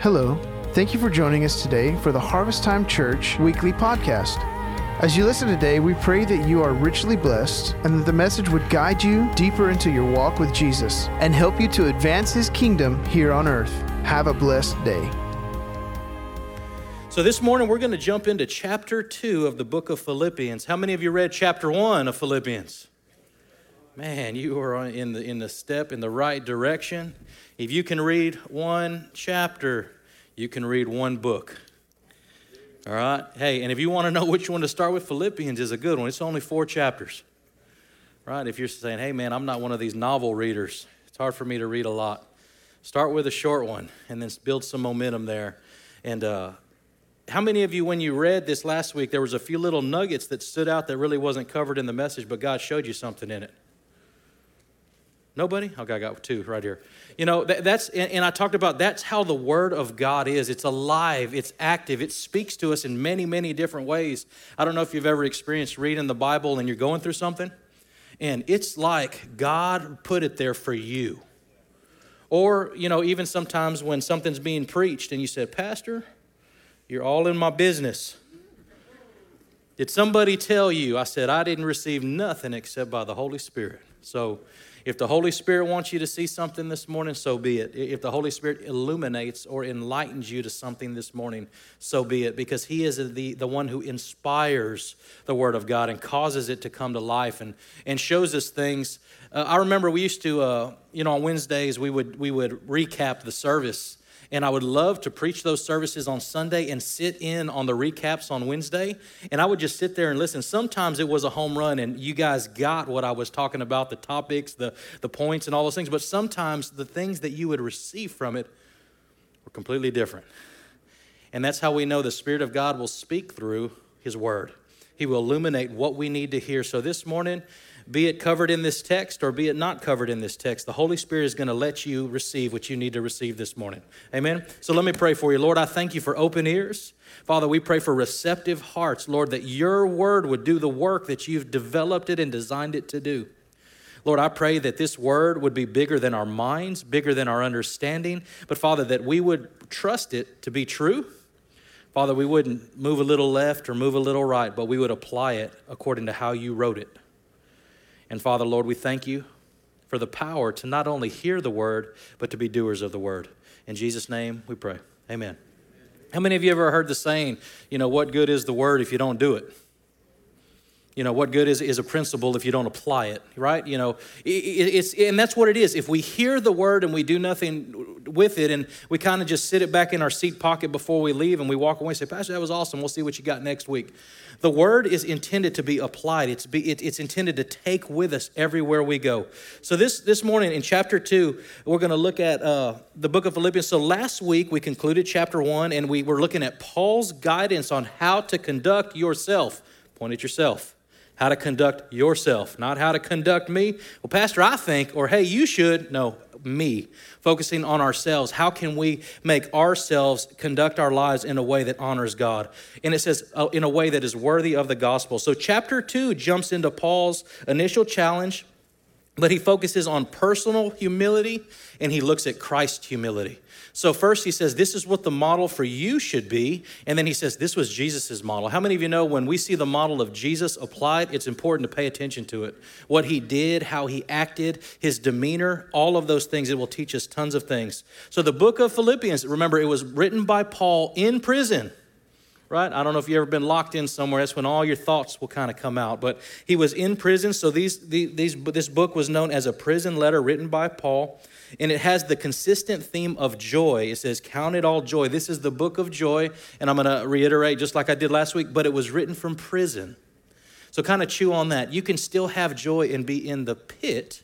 Hello. Thank you for joining us today for the Harvest Time Church weekly podcast. As you listen today, we pray that you are richly blessed and that the message would guide you deeper into your walk with Jesus and help you to advance his kingdom here on earth. Have a blessed day. So, this morning we're going to jump into chapter 2 of the book of Philippians. How many of you read chapter 1 of Philippians? Man, you are in the, in the step in the right direction. If you can read one chapter, you can read one book. All right? Hey, and if you want to know which one to start with, Philippians is a good one. It's only four chapters. Right? If you're saying, hey, man, I'm not one of these novel readers, it's hard for me to read a lot. Start with a short one and then build some momentum there. And uh, how many of you, when you read this last week, there was a few little nuggets that stood out that really wasn't covered in the message, but God showed you something in it? Nobody? Okay, I got two right here. You know, that, that's, and, and I talked about that's how the Word of God is. It's alive, it's active, it speaks to us in many, many different ways. I don't know if you've ever experienced reading the Bible and you're going through something, and it's like God put it there for you. Or, you know, even sometimes when something's being preached and you said, Pastor, you're all in my business. Did somebody tell you? I said, I didn't receive nothing except by the Holy Spirit. So, if the Holy Spirit wants you to see something this morning, so be it. If the Holy Spirit illuminates or enlightens you to something this morning, so be it. Because He is the, the one who inspires the Word of God and causes it to come to life and, and shows us things. Uh, I remember we used to, uh, you know, on Wednesdays, we would, we would recap the service and I would love to preach those services on Sunday and sit in on the recaps on Wednesday. And I would just sit there and listen. Sometimes it was a home run, and you guys got what I was talking about the topics, the, the points, and all those things. But sometimes the things that you would receive from it were completely different. And that's how we know the Spirit of God will speak through His Word. He will illuminate what we need to hear. So this morning, be it covered in this text or be it not covered in this text, the Holy Spirit is going to let you receive what you need to receive this morning. Amen. So let me pray for you. Lord, I thank you for open ears. Father, we pray for receptive hearts, Lord, that your word would do the work that you've developed it and designed it to do. Lord, I pray that this word would be bigger than our minds, bigger than our understanding, but Father, that we would trust it to be true. Father, we wouldn't move a little left or move a little right, but we would apply it according to how you wrote it. And Father, Lord, we thank you for the power to not only hear the word, but to be doers of the word. In Jesus' name we pray. Amen. How many of you ever heard the saying, you know, what good is the word if you don't do it? You know, what good is, is a principle if you don't apply it, right? You know, it, it's, and that's what it is. If we hear the word and we do nothing with it and we kind of just sit it back in our seat pocket before we leave and we walk away and say, Pastor, that was awesome. We'll see what you got next week. The word is intended to be applied. It's, be, it, it's intended to take with us everywhere we go. So this, this morning in chapter 2, we're going to look at uh, the book of Philippians. So last week we concluded chapter 1 and we were looking at Paul's guidance on how to conduct yourself. Point at yourself how to conduct yourself, not how to conduct me. Well, Pastor, I think, or hey, you should. No, me. Focusing on ourselves. How can we make ourselves conduct our lives in a way that honors God? And it says, uh, in a way that is worthy of the gospel. So, chapter two jumps into Paul's initial challenge, but he focuses on personal humility and he looks at Christ's humility. So, first he says, This is what the model for you should be. And then he says, This was Jesus' model. How many of you know when we see the model of Jesus applied, it's important to pay attention to it? What he did, how he acted, his demeanor, all of those things, it will teach us tons of things. So, the book of Philippians, remember, it was written by Paul in prison right? I don't know if you've ever been locked in somewhere. That's when all your thoughts will kind of come out. But he was in prison, so these, these, this book was known as a prison letter written by Paul. And it has the consistent theme of joy. It says, Count it all joy. This is the book of joy. And I'm going to reiterate just like I did last week, but it was written from prison. So kind of chew on that. You can still have joy and be in the pit,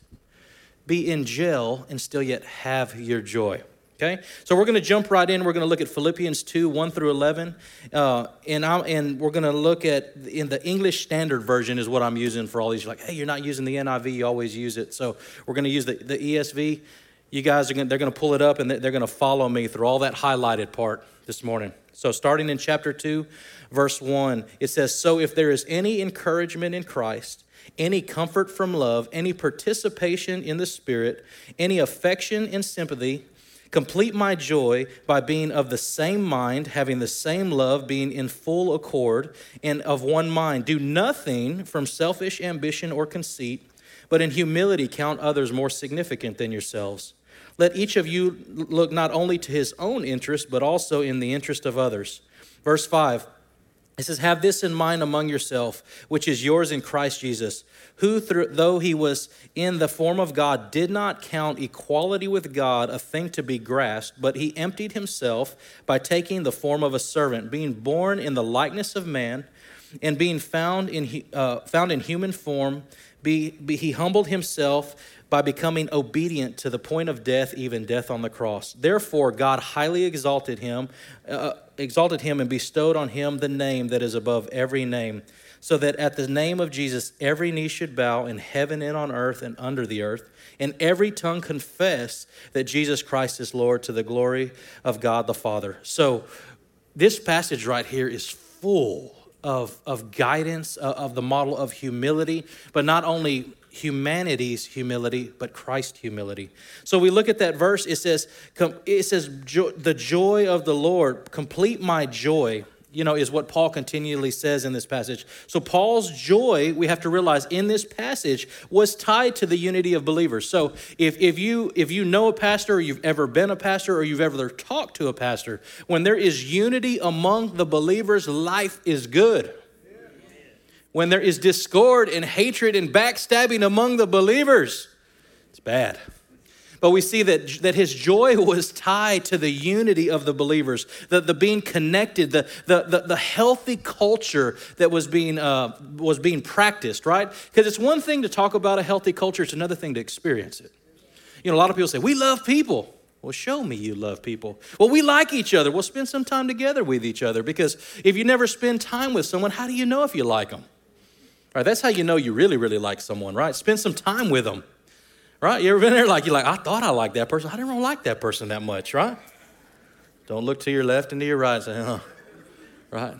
be in jail, and still yet have your joy. Okay, so we're going to jump right in. We're going to look at Philippians 2 1 through 11. Uh, and, i and we're going to look at in the English Standard Version, is what I'm using for all these. You're like, hey, you're not using the NIV, you always use it. So we're going to use the, the ESV. You guys are going they're going to pull it up and they're going to follow me through all that highlighted part this morning. So starting in chapter 2, verse 1, it says, So if there is any encouragement in Christ, any comfort from love, any participation in the Spirit, any affection and sympathy, Complete my joy by being of the same mind, having the same love, being in full accord, and of one mind. Do nothing from selfish ambition or conceit, but in humility count others more significant than yourselves. Let each of you look not only to his own interest, but also in the interest of others. Verse 5. It says, Have this in mind among yourself, which is yours in Christ Jesus, who, through, though he was in the form of God, did not count equality with God a thing to be grasped, but he emptied himself by taking the form of a servant, being born in the likeness of man, and being found in, uh, found in human form. Be, be, he humbled himself by becoming obedient to the point of death, even death on the cross. Therefore, God highly exalted him, uh, exalted him, and bestowed on him the name that is above every name, so that at the name of Jesus every knee should bow in heaven and on earth and under the earth, and every tongue confess that Jesus Christ is Lord to the glory of God the Father. So, this passage right here is full of, of guidance, uh, of the model of humility, but not only humanity's humility, but Christ's humility. So we look at that verse, it says, it says, the joy of the Lord, complete my joy, you know, is what Paul continually says in this passage. So Paul's joy, we have to realize in this passage, was tied to the unity of believers. So if, if you if you know a pastor or you've ever been a pastor or you've ever talked to a pastor, when there is unity among the believers, life is good when there is discord and hatred and backstabbing among the believers, it's bad. But we see that, that his joy was tied to the unity of the believers, the, the being connected, the, the, the, the healthy culture that was being, uh, was being practiced, right? Because it's one thing to talk about a healthy culture, it's another thing to experience it. You know, a lot of people say, We love people. Well, show me you love people. Well, we like each other. Well, spend some time together with each other because if you never spend time with someone, how do you know if you like them? Right, that's how you know you really, really like someone, right? Spend some time with them. Right? You ever been there like you're like, I thought I liked that person. I didn't really like that person that much, right? Don't look to your left and to your right say, huh. Right?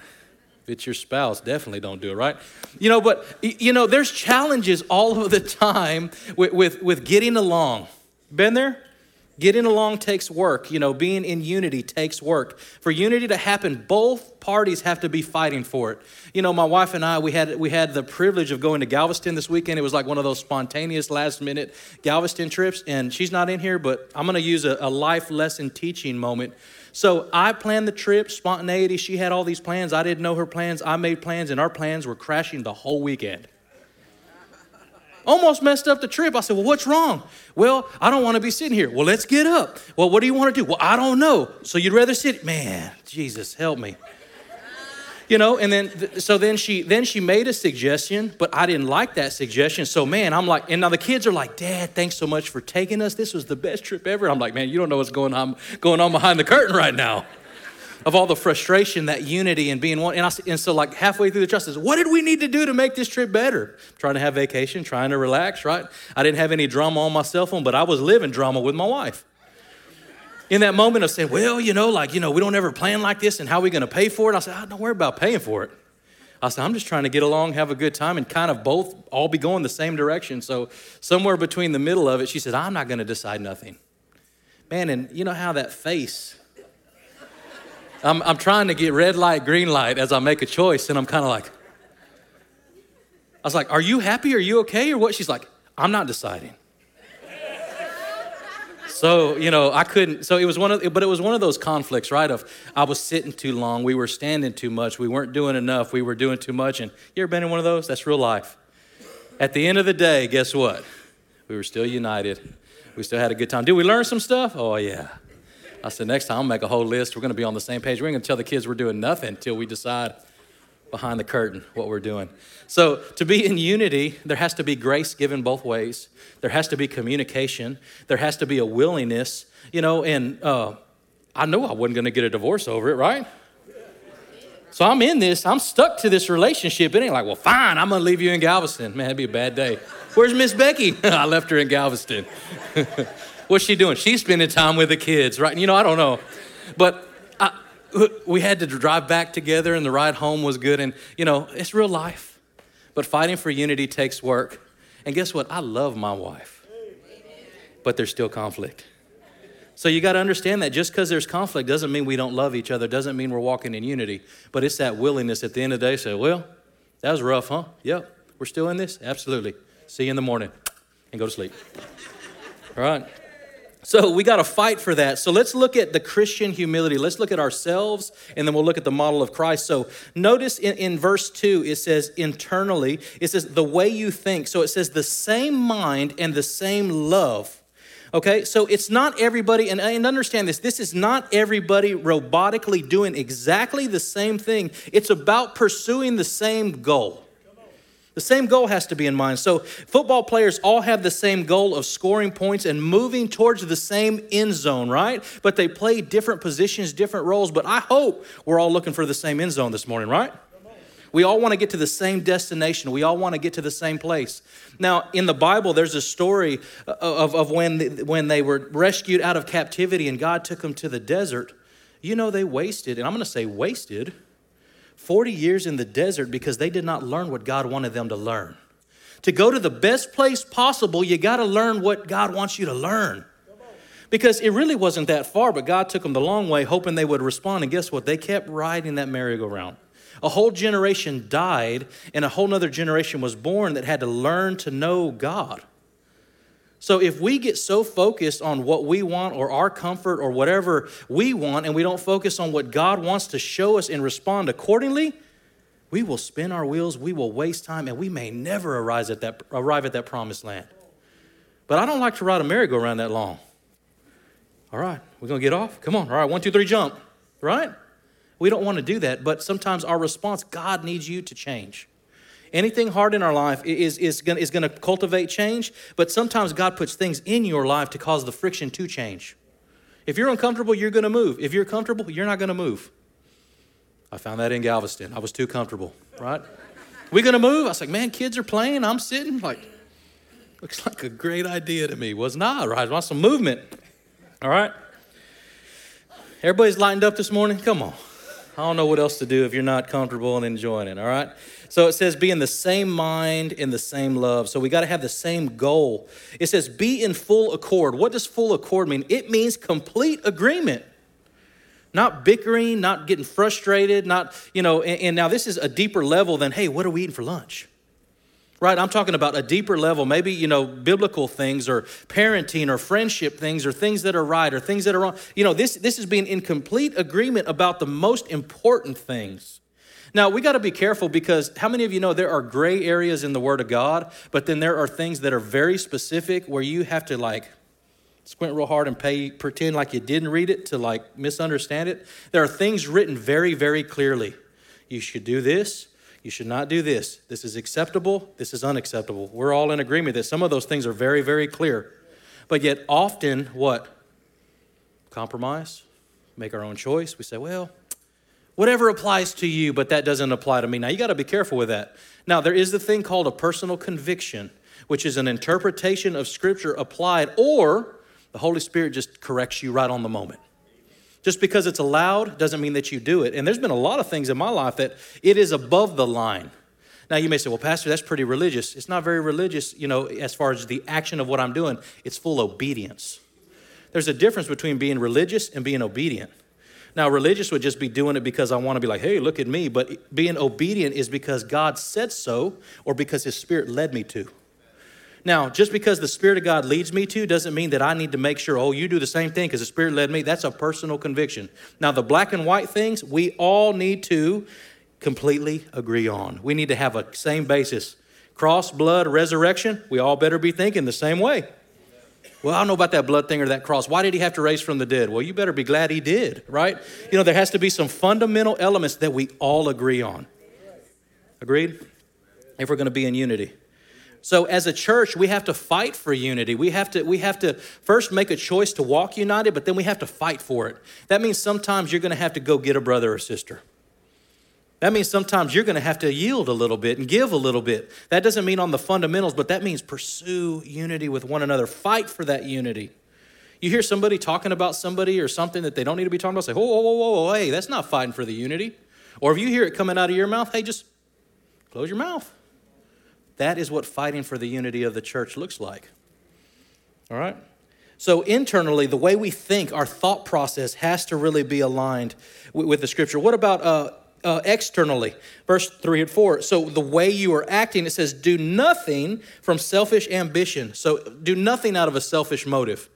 If it's your spouse, definitely don't do it, right? You know, but you know, there's challenges all of the time with, with, with getting along. Been there? Getting along takes work. You know, being in unity takes work. For unity to happen, both parties have to be fighting for it. You know, my wife and I, we had we had the privilege of going to Galveston this weekend. It was like one of those spontaneous last minute Galveston trips, and she's not in here, but I'm going to use a, a life lesson teaching moment. So I planned the trip, spontaneity. She had all these plans. I didn't know her plans. I made plans, and our plans were crashing the whole weekend. Almost messed up the trip. I said, Well, what's wrong? Well, I don't want to be sitting here. Well, let's get up. Well, what do you want to do? Well, I don't know. So you'd rather sit? Man, Jesus, help me. You know, and then so then she then she made a suggestion, but I didn't like that suggestion. So man, I'm like, and now the kids are like, Dad, thanks so much for taking us. This was the best trip ever. I'm like, man, you don't know what's going on going on behind the curtain right now of all the frustration, that unity, and being one. And, I, and so, like halfway through the trust, says, "What did we need to do to make this trip better?" Trying to have vacation, trying to relax. Right? I didn't have any drama on my cell phone, but I was living drama with my wife. In that moment of saying, "Well, you know, like you know, we don't ever plan like this, and how are we going to pay for it?" I said, oh, "Don't worry about paying for it." I said, I'm just trying to get along, have a good time, and kind of both all be going the same direction. So, somewhere between the middle of it, she said, I'm not going to decide nothing. Man, and you know how that face I'm, I'm trying to get red light, green light as I make a choice, and I'm kind of like, I was like, Are you happy? Are you okay? Or what? She's like, I'm not deciding. So, you know, I couldn't. So it was one of, but it was one of those conflicts, right? Of I was sitting too long, we were standing too much, we weren't doing enough, we were doing too much. And you ever been in one of those? That's real life. At the end of the day, guess what? We were still united. We still had a good time. Did we learn some stuff? Oh, yeah. I said, next time I'll make a whole list. We're going to be on the same page. We ain't going to tell the kids we're doing nothing until we decide behind the curtain what we're doing. So, to be in unity, there has to be grace given both ways. There has to be communication. There has to be a willingness, you know, and uh, I know I wasn't going to get a divorce over it, right? So I'm in this, I'm stuck to this relationship. It ain't like, well, fine, I'm gonna leave you in Galveston. Man, it'd be a bad day. Where's Miss Becky? I left her in Galveston. What's she doing? She's spending time with the kids, right? You know, I don't know. But we had to drive back together, and the ride home was good. And, you know, it's real life. But fighting for unity takes work. And guess what? I love my wife. But there's still conflict. So you got to understand that just because there's conflict doesn't mean we don't love each other, doesn't mean we're walking in unity. But it's that willingness at the end of the day say, well, that was rough, huh? Yep. We're still in this? Absolutely. See you in the morning and go to sleep. All right. So we got to fight for that. So let's look at the Christian humility. Let's look at ourselves and then we'll look at the model of Christ. So notice in, in verse 2, it says internally, it says the way you think. So it says the same mind and the same love. Okay, so it's not everybody, and, and understand this, this is not everybody robotically doing exactly the same thing. It's about pursuing the same goal. The same goal has to be in mind. So, football players all have the same goal of scoring points and moving towards the same end zone, right? But they play different positions, different roles. But I hope we're all looking for the same end zone this morning, right? We all want to get to the same destination. We all want to get to the same place. Now, in the Bible, there's a story uh, of, of when, when they were rescued out of captivity and God took them to the desert. You know, they wasted, and I'm going to say wasted, 40 years in the desert because they did not learn what God wanted them to learn. To go to the best place possible, you got to learn what God wants you to learn. Because it really wasn't that far, but God took them the long way, hoping they would respond. And guess what? They kept riding that merry-go-round. A whole generation died, and a whole nother generation was born that had to learn to know God. So if we get so focused on what we want or our comfort or whatever we want, and we don't focus on what God wants to show us and respond accordingly, we will spin our wheels, we will waste time, and we may never arrive at that, arrive at that promised land. But I don't like to ride a merry-go-round that long. All right, we're gonna get off? Come on. All right, one, two, three, jump. Right? We don't want to do that, but sometimes our response, God needs you to change. Anything hard in our life is, is, gonna, is gonna cultivate change, but sometimes God puts things in your life to cause the friction to change. If you're uncomfortable, you're gonna move. If you're comfortable, you're not gonna move. I found that in Galveston. I was too comfortable, right? we gonna move? I was like, man, kids are playing. I'm sitting like, looks like a great idea to me. Was not, right? Want some movement. All right? Everybody's lightened up this morning? Come on. I don't know what else to do if you're not comfortable and enjoying it, all right? So it says, be in the same mind, in the same love. So we got to have the same goal. It says, be in full accord. What does full accord mean? It means complete agreement. Not bickering, not getting frustrated, not, you know, and, and now this is a deeper level than, hey, what are we eating for lunch? right? I'm talking about a deeper level, maybe, you know, biblical things or parenting or friendship things or things that are right or things that are wrong. You know, this, this is being in complete agreement about the most important things. Now, we got to be careful because how many of you know there are gray areas in the Word of God, but then there are things that are very specific where you have to like squint real hard and pay, pretend like you didn't read it to like misunderstand it. There are things written very, very clearly. You should do this, you should not do this. This is acceptable, this is unacceptable. We're all in agreement that some of those things are very, very clear. But yet, often, what? Compromise, make our own choice. We say, well, Whatever applies to you, but that doesn't apply to me. Now, you got to be careful with that. Now, there is the thing called a personal conviction, which is an interpretation of Scripture applied, or the Holy Spirit just corrects you right on the moment. Just because it's allowed doesn't mean that you do it. And there's been a lot of things in my life that it is above the line. Now, you may say, well, Pastor, that's pretty religious. It's not very religious, you know, as far as the action of what I'm doing, it's full obedience. There's a difference between being religious and being obedient. Now, religious would just be doing it because I want to be like, hey, look at me. But being obedient is because God said so or because His Spirit led me to. Now, just because the Spirit of God leads me to doesn't mean that I need to make sure, oh, you do the same thing because the Spirit led me. That's a personal conviction. Now, the black and white things, we all need to completely agree on. We need to have a same basis. Cross, blood, resurrection, we all better be thinking the same way. Well, I don't know about that blood thing or that cross. Why did he have to raise from the dead? Well, you better be glad he did, right? You know, there has to be some fundamental elements that we all agree on. Agreed? If we're going to be in unity. So as a church, we have to fight for unity. We have to we have to first make a choice to walk united, but then we have to fight for it. That means sometimes you're going to have to go get a brother or sister. That means sometimes you're going to have to yield a little bit and give a little bit. That doesn't mean on the fundamentals, but that means pursue unity with one another. Fight for that unity. You hear somebody talking about somebody or something that they don't need to be talking about, say, whoa, whoa, whoa, whoa, hey, that's not fighting for the unity. Or if you hear it coming out of your mouth, hey, just close your mouth. That is what fighting for the unity of the church looks like. All right? So, internally, the way we think, our thought process has to really be aligned with the scripture. What about uh, uh, externally? Verse 3 and 4. So, the way you are acting, it says, do nothing from selfish ambition. So, do nothing out of a selfish motive.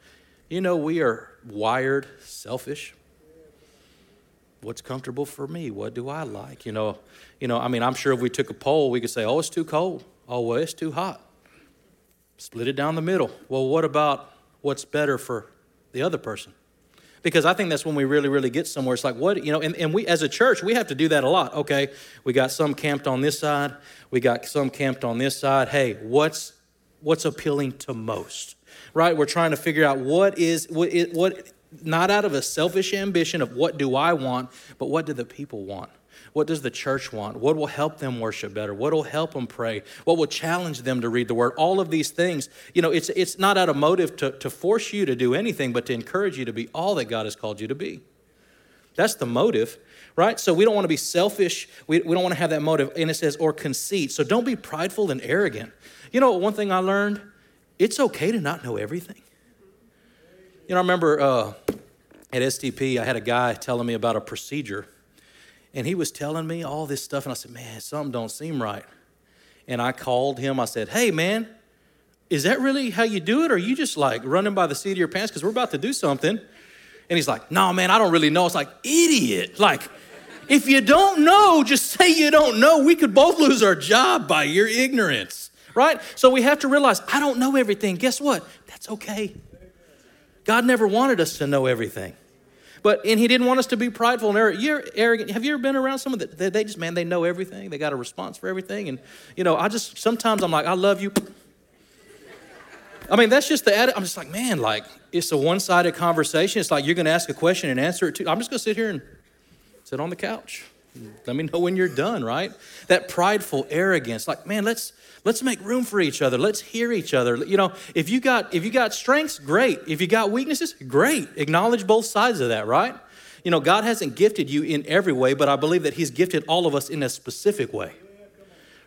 You know, we are wired selfish. What's comfortable for me? What do I like? You know, you know, I mean, I'm sure if we took a poll, we could say, oh, it's too cold. Oh, well, it's too hot. Split it down the middle. Well, what about what's better for the other person. Because I think that's when we really, really get somewhere. It's like, what, you know, and, and we, as a church, we have to do that a lot. Okay, we got some camped on this side, we got some camped on this side. Hey, what's, what's appealing to most? Right? We're trying to figure out what is, what, what not out of a selfish ambition of what do I want, but what do the people want? What does the church want? What will help them worship better? What will help them pray? What will challenge them to read the word? All of these things, you know, it's, it's not out of motive to, to force you to do anything, but to encourage you to be all that God has called you to be. That's the motive, right? So we don't want to be selfish. We, we don't want to have that motive. And it says, or conceit. So don't be prideful and arrogant. You know, one thing I learned, it's okay to not know everything. You know, I remember uh, at STP, I had a guy telling me about a procedure and he was telling me all this stuff, and I said, Man, something don't seem right. And I called him. I said, Hey, man, is that really how you do it? Or are you just like running by the seat of your pants because we're about to do something? And he's like, No, man, I don't really know. It's like, idiot. Like, if you don't know, just say you don't know. We could both lose our job by your ignorance, right? So we have to realize, I don't know everything. Guess what? That's okay. God never wanted us to know everything. But and he didn't want us to be prideful and arrogant. Have you ever been around someone that they just man they know everything? They got a response for everything. And you know, I just sometimes I'm like, I love you. I mean, that's just the attitude. I'm just like, man, like it's a one-sided conversation. It's like you're going to ask a question and answer it too. I'm just going to sit here and sit on the couch. Let me know when you're done, right? That prideful arrogance, like, man, let's let's make room for each other. Let's hear each other. You know, if you got if you got strengths, great. If you got weaknesses, great. Acknowledge both sides of that, right? You know, God hasn't gifted you in every way, but I believe that He's gifted all of us in a specific way.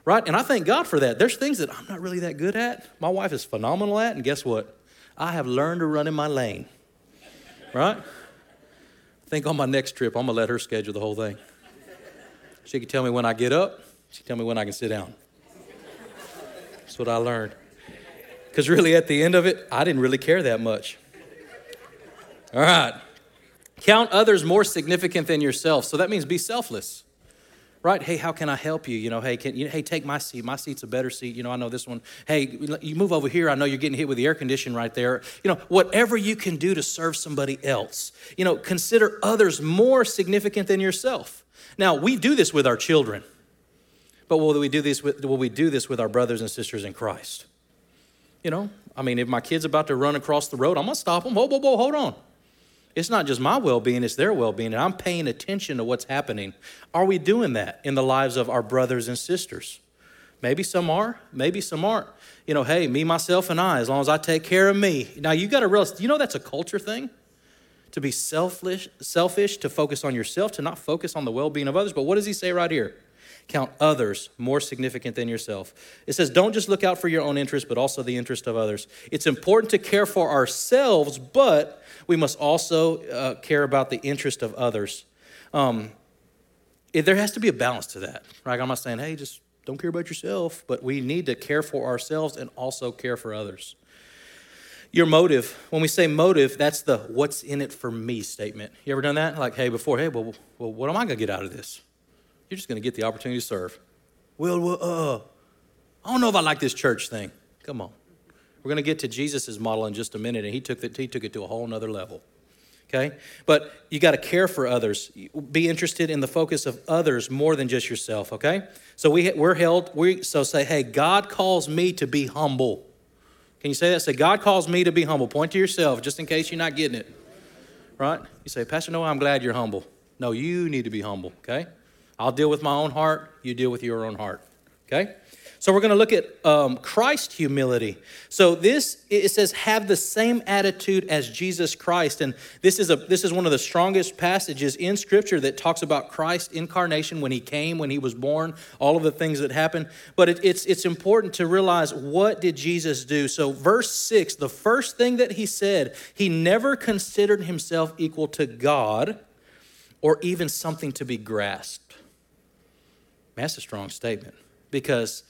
Right? And I thank God for that. There's things that I'm not really that good at. My wife is phenomenal at, and guess what? I have learned to run in my lane. Right? I think on my next trip, I'm gonna let her schedule the whole thing. She can tell me when I get up, she can tell me when I can sit down. That's what I learned. Because really, at the end of it, I didn't really care that much. All right. Count others more significant than yourself. So that means be selfless. Right? Hey, how can I help you? You know, hey, can you hey, take my seat. My seat's a better seat. You know, I know this one. Hey, you move over here. I know you're getting hit with the air condition right there. You know, whatever you can do to serve somebody else. You know, consider others more significant than yourself. Now, we do this with our children. But will we do this with, will we do this with our brothers and sisters in Christ? You know, I mean, if my kid's about to run across the road, I'm gonna stop them. Whoa, whoa, whoa, hold on. It's not just my well being, it's their well being, and I'm paying attention to what's happening. Are we doing that in the lives of our brothers and sisters? Maybe some are, maybe some aren't. You know, hey, me, myself, and I, as long as I take care of me. Now, you got to realize, you know, that's a culture thing? To be selfish, selfish, to focus on yourself, to not focus on the well being of others. But what does he say right here? count others more significant than yourself. It says, don't just look out for your own interest, but also the interest of others. It's important to care for ourselves, but we must also uh, care about the interest of others. Um, it, there has to be a balance to that, right? I'm not saying, hey, just don't care about yourself, but we need to care for ourselves and also care for others. Your motive, when we say motive, that's the what's in it for me statement. You ever done that? Like, hey, before, hey, well, well what am I going to get out of this? You're just going to get the opportunity to serve. Well, well, uh, I don't know if I like this church thing. Come on. We're going to get to Jesus' model in just a minute, and he took, the, he took it to a whole nother level. Okay? But you got to care for others. Be interested in the focus of others more than just yourself, okay? So we, we're held, we, so say, hey, God calls me to be humble. Can you say that? Say, God calls me to be humble. Point to yourself just in case you're not getting it. Right? You say, Pastor Noah, I'm glad you're humble. No, you need to be humble, okay? I'll deal with my own heart, you deal with your own heart. Okay? So we're going to look at um, Christ humility. So this it says have the same attitude as Jesus Christ, and this is a this is one of the strongest passages in Scripture that talks about Christ incarnation when He came, when He was born, all of the things that happened. But it, it's it's important to realize what did Jesus do. So verse six, the first thing that He said, He never considered Himself equal to God, or even something to be grasped. That's a strong statement because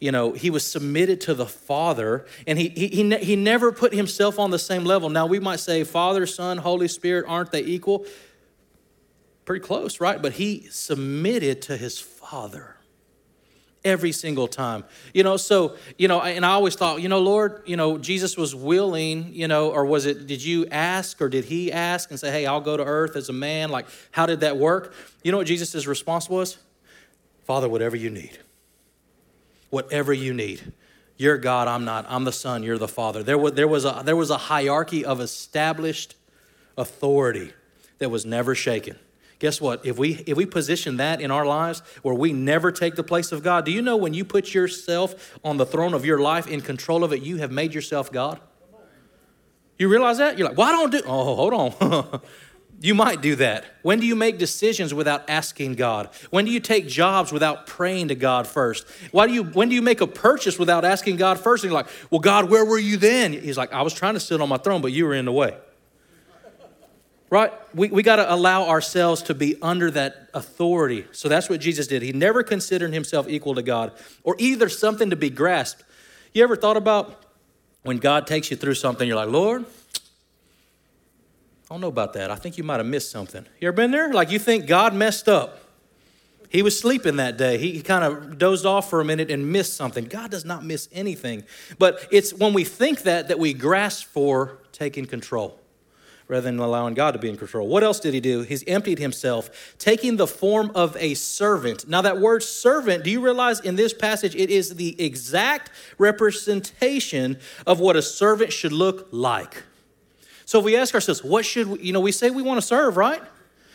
you know, he was submitted to the Father, and he, he, he, he never put himself on the same level. Now, we might say, Father, Son, Holy Spirit, aren't they equal? Pretty close, right? But he submitted to his Father every single time. You know, so, you know, and I always thought, you know, Lord, you know, Jesus was willing, you know, or was it, did you ask or did he ask and say, hey, I'll go to earth as a man? Like, how did that work? You know what Jesus' response was? Father, whatever you need whatever you need. You're God, I'm not. I'm the Son, you're the Father. There was, there was, a, there was a hierarchy of established authority that was never shaken. Guess what? If we if we position that in our lives where we never take the place of God, do you know when you put yourself on the throne of your life in control of it, you have made yourself God? You realize that? You're like, well, I don't do. Oh, hold on. You might do that. When do you make decisions without asking God? When do you take jobs without praying to God first? Why do you, when do you make a purchase without asking God first? And you're like, well, God, where were you then? He's like, I was trying to sit on my throne, but you were in the way. Right? We, we got to allow ourselves to be under that authority. So that's what Jesus did. He never considered himself equal to God or either something to be grasped. You ever thought about when God takes you through something, you're like, Lord, I don't know about that. I think you might have missed something. You ever been there? Like you think God messed up. He was sleeping that day. He, kind of dozed off for a minute and missed something. God does not miss anything. But it's when we think that that we grasp for taking control rather than allowing God to be in control. What else did he do? He's emptied himself, taking the form of a servant. Now, that word servant, do you realize in this passage it is the exact representation of what a servant should look like? So if we ask ourselves, what should we, you know, we say we want to serve, right?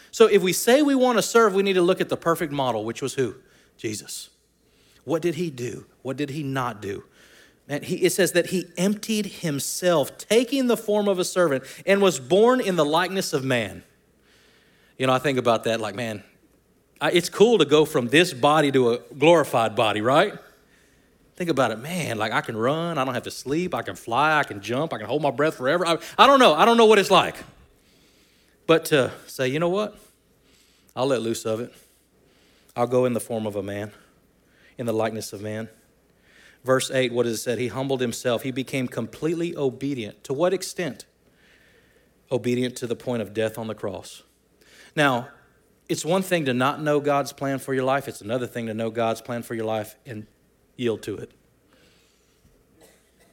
So if we say we want to serve, we need to look at the perfect model, which was who? Jesus. What did he do? What did he not do? And he, it says that he emptied himself, taking the form of a servant, and was born in the likeness of man. You know, I think about that like, man, it's cool to go from this body to a glorified body, right? Think about it, man. Like I can run, I don't have to sleep, I can fly, I can jump, I can hold my breath forever. I, I don't know. I don't know what it's like. But to say, you know what? I'll let loose of it. I'll go in the form of a man, in the likeness of man. Verse 8, what is it said? He humbled himself. He became completely obedient. To what extent? Obedient to the point of death on the cross. Now, it's one thing to not know God's plan for your life, it's another thing to know God's plan for your life and yield to it.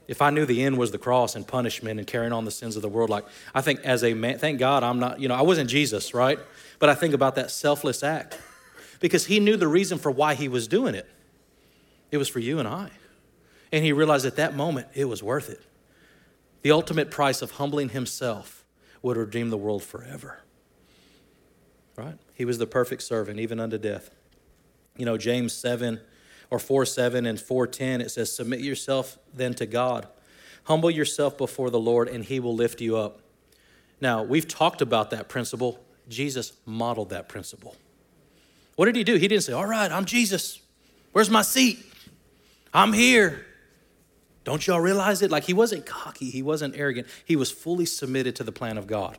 If I knew the end was the cross and punishment and carrying on the sins of the world, like I think as a man, thank God I'm not, you know, I wasn't Jesus, right? But I think about that selfless act because he knew the reason for why he was doing it. It was for you and I. And he realized at that moment it was worth it. The ultimate price of humbling himself would redeem the world forever. Right? He was the perfect servant, even unto death. You know, James 7 or 4 7 and 410, it says, Submit yourself then to God. Humble yourself before the Lord, and he will lift you up. Now, we've talked about that principle. Jesus modeled that principle. What did he do? He didn't say, All right, I'm Jesus. Where's my seat? I'm here. Don't y'all realize it? Like he wasn't cocky, he wasn't arrogant. He was fully submitted to the plan of God.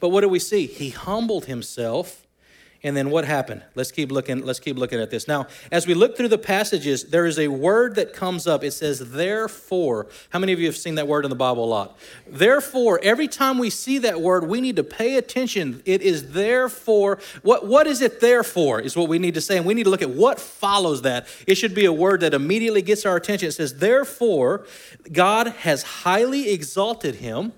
But what do we see? He humbled himself and then what happened? Let's keep looking, let's keep looking at this. Now, as we look through the passages, there is a word that comes up. It says, therefore. How many of you have seen that word in the Bible a lot? Therefore, every time we see that word, we need to pay attention. It is therefore. What, what is it there for? Is what we need to say. And we need to look at what follows that. It should be a word that immediately gets our attention. It says, therefore, God has highly exalted him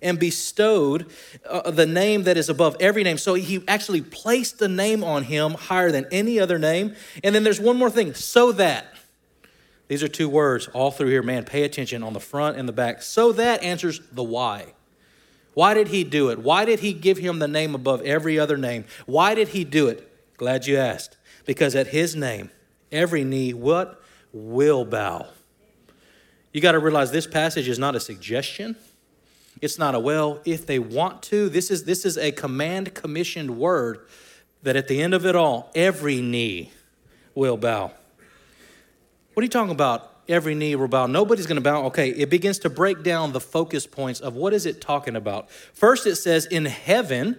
and bestowed uh, the name that is above every name. So he actually placed the name on him higher than any other name. And then there's one more thing so that. These are two words all through here. Man, pay attention on the front and the back. So that answers the why. Why did he do it? Why did he give him the name above every other name? Why did he do it? Glad you asked. Because at his name, every knee, what? will bow. You got to realize this passage is not a suggestion. It's not a well, if they want to. This is, this is a command commissioned word that at the end of it all, every knee will bow. What are you talking about? Every knee will bow. Nobody's going to bow. Okay, it begins to break down the focus points of what is it talking about. First, it says in heaven,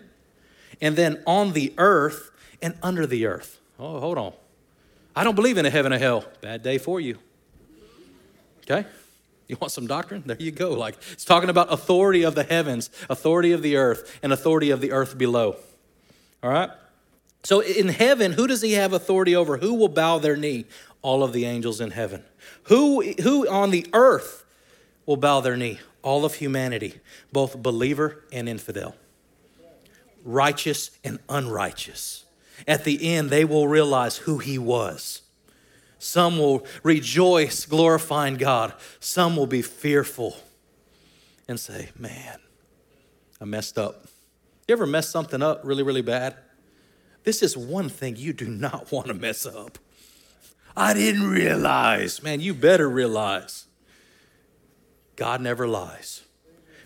and then on the earth and under the earth. Oh, hold on. I don't believe in a heaven or hell. Bad day for you. Okay? You want some doctrine? There you go. Like it's talking about authority of the heavens, authority of the earth, and authority of the earth below. All right? So in heaven, who does he have authority over? Who will bow their knee? All of the angels in heaven. Who, who on the earth will bow their knee? All of humanity, both believer and infidel, righteous and unrighteous. At the end, they will realize who he was. Some will rejoice, glorifying God. Some will be fearful and say, Man, I messed up. You ever mess something up really, really bad? This is one thing you do not want to mess up. I didn't realize. Man, you better realize. God never lies.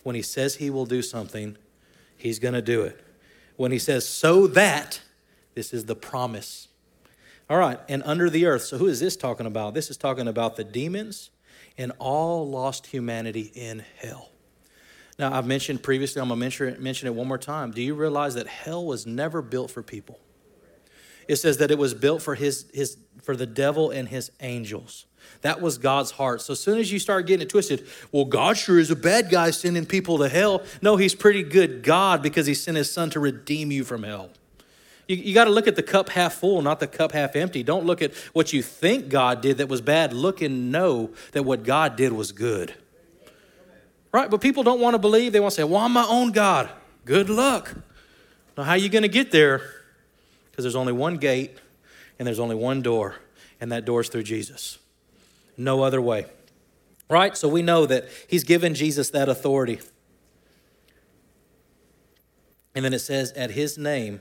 When He says He will do something, He's going to do it. When He says, so that, this is the promise. All right, and under the earth. So, who is this talking about? This is talking about the demons and all lost humanity in hell. Now, I've mentioned previously, I'm going to mention it one more time. Do you realize that hell was never built for people? it says that it was built for his, his for the devil and his angels. That was God's heart. So as soon as you start getting it twisted, well, God sure is a bad guy sending people to hell. No, he's pretty good God because he sent his son to redeem you from hell. You, you got to look at the cup half full, not the cup half empty. Don't look at what you think God did that was bad. Look and know that what God did was good. Right? But people don't want to believe. They want to say, well, I'm my own God. Good luck. Now, how are you going to get there? Because there's only one gate and there's only one door, and that door is through Jesus. No other way. Right? So we know that he's given Jesus that authority. And then it says, at his name,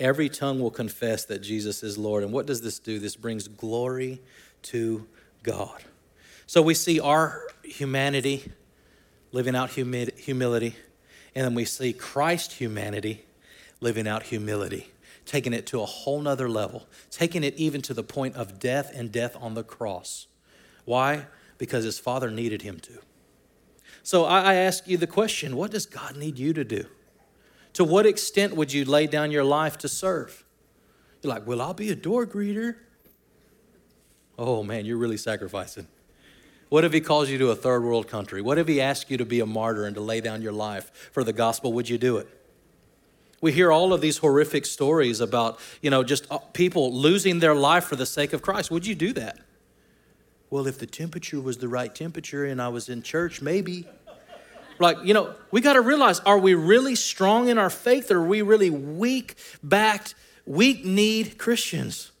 every tongue will confess that Jesus is Lord. And what does this do? This brings glory to God. So we see our humanity living out humi- humility, and then we see Christ humanity living out humility taking it to a whole nother level, taking it even to the point of death and death on the cross. Why? Because his father needed him to. So I, ask you the question what does God need you to do? To what extent would you lay down your life to serve? You're like, well, I'll be a door greeter. Oh man, you're really sacrificing. What if he calls you to a third world country? What if he asks you to be a martyr and to lay down your life for the gospel? Would you do it? We hear all of these horrific stories about, you know, just uh, people losing their life for the sake of Christ. Would you do that? Well, if the temperature was the right temperature and I was in church, maybe. Like, you know, we got to realize are we really strong in our faith or are we really weak backed, weak kneed Christians?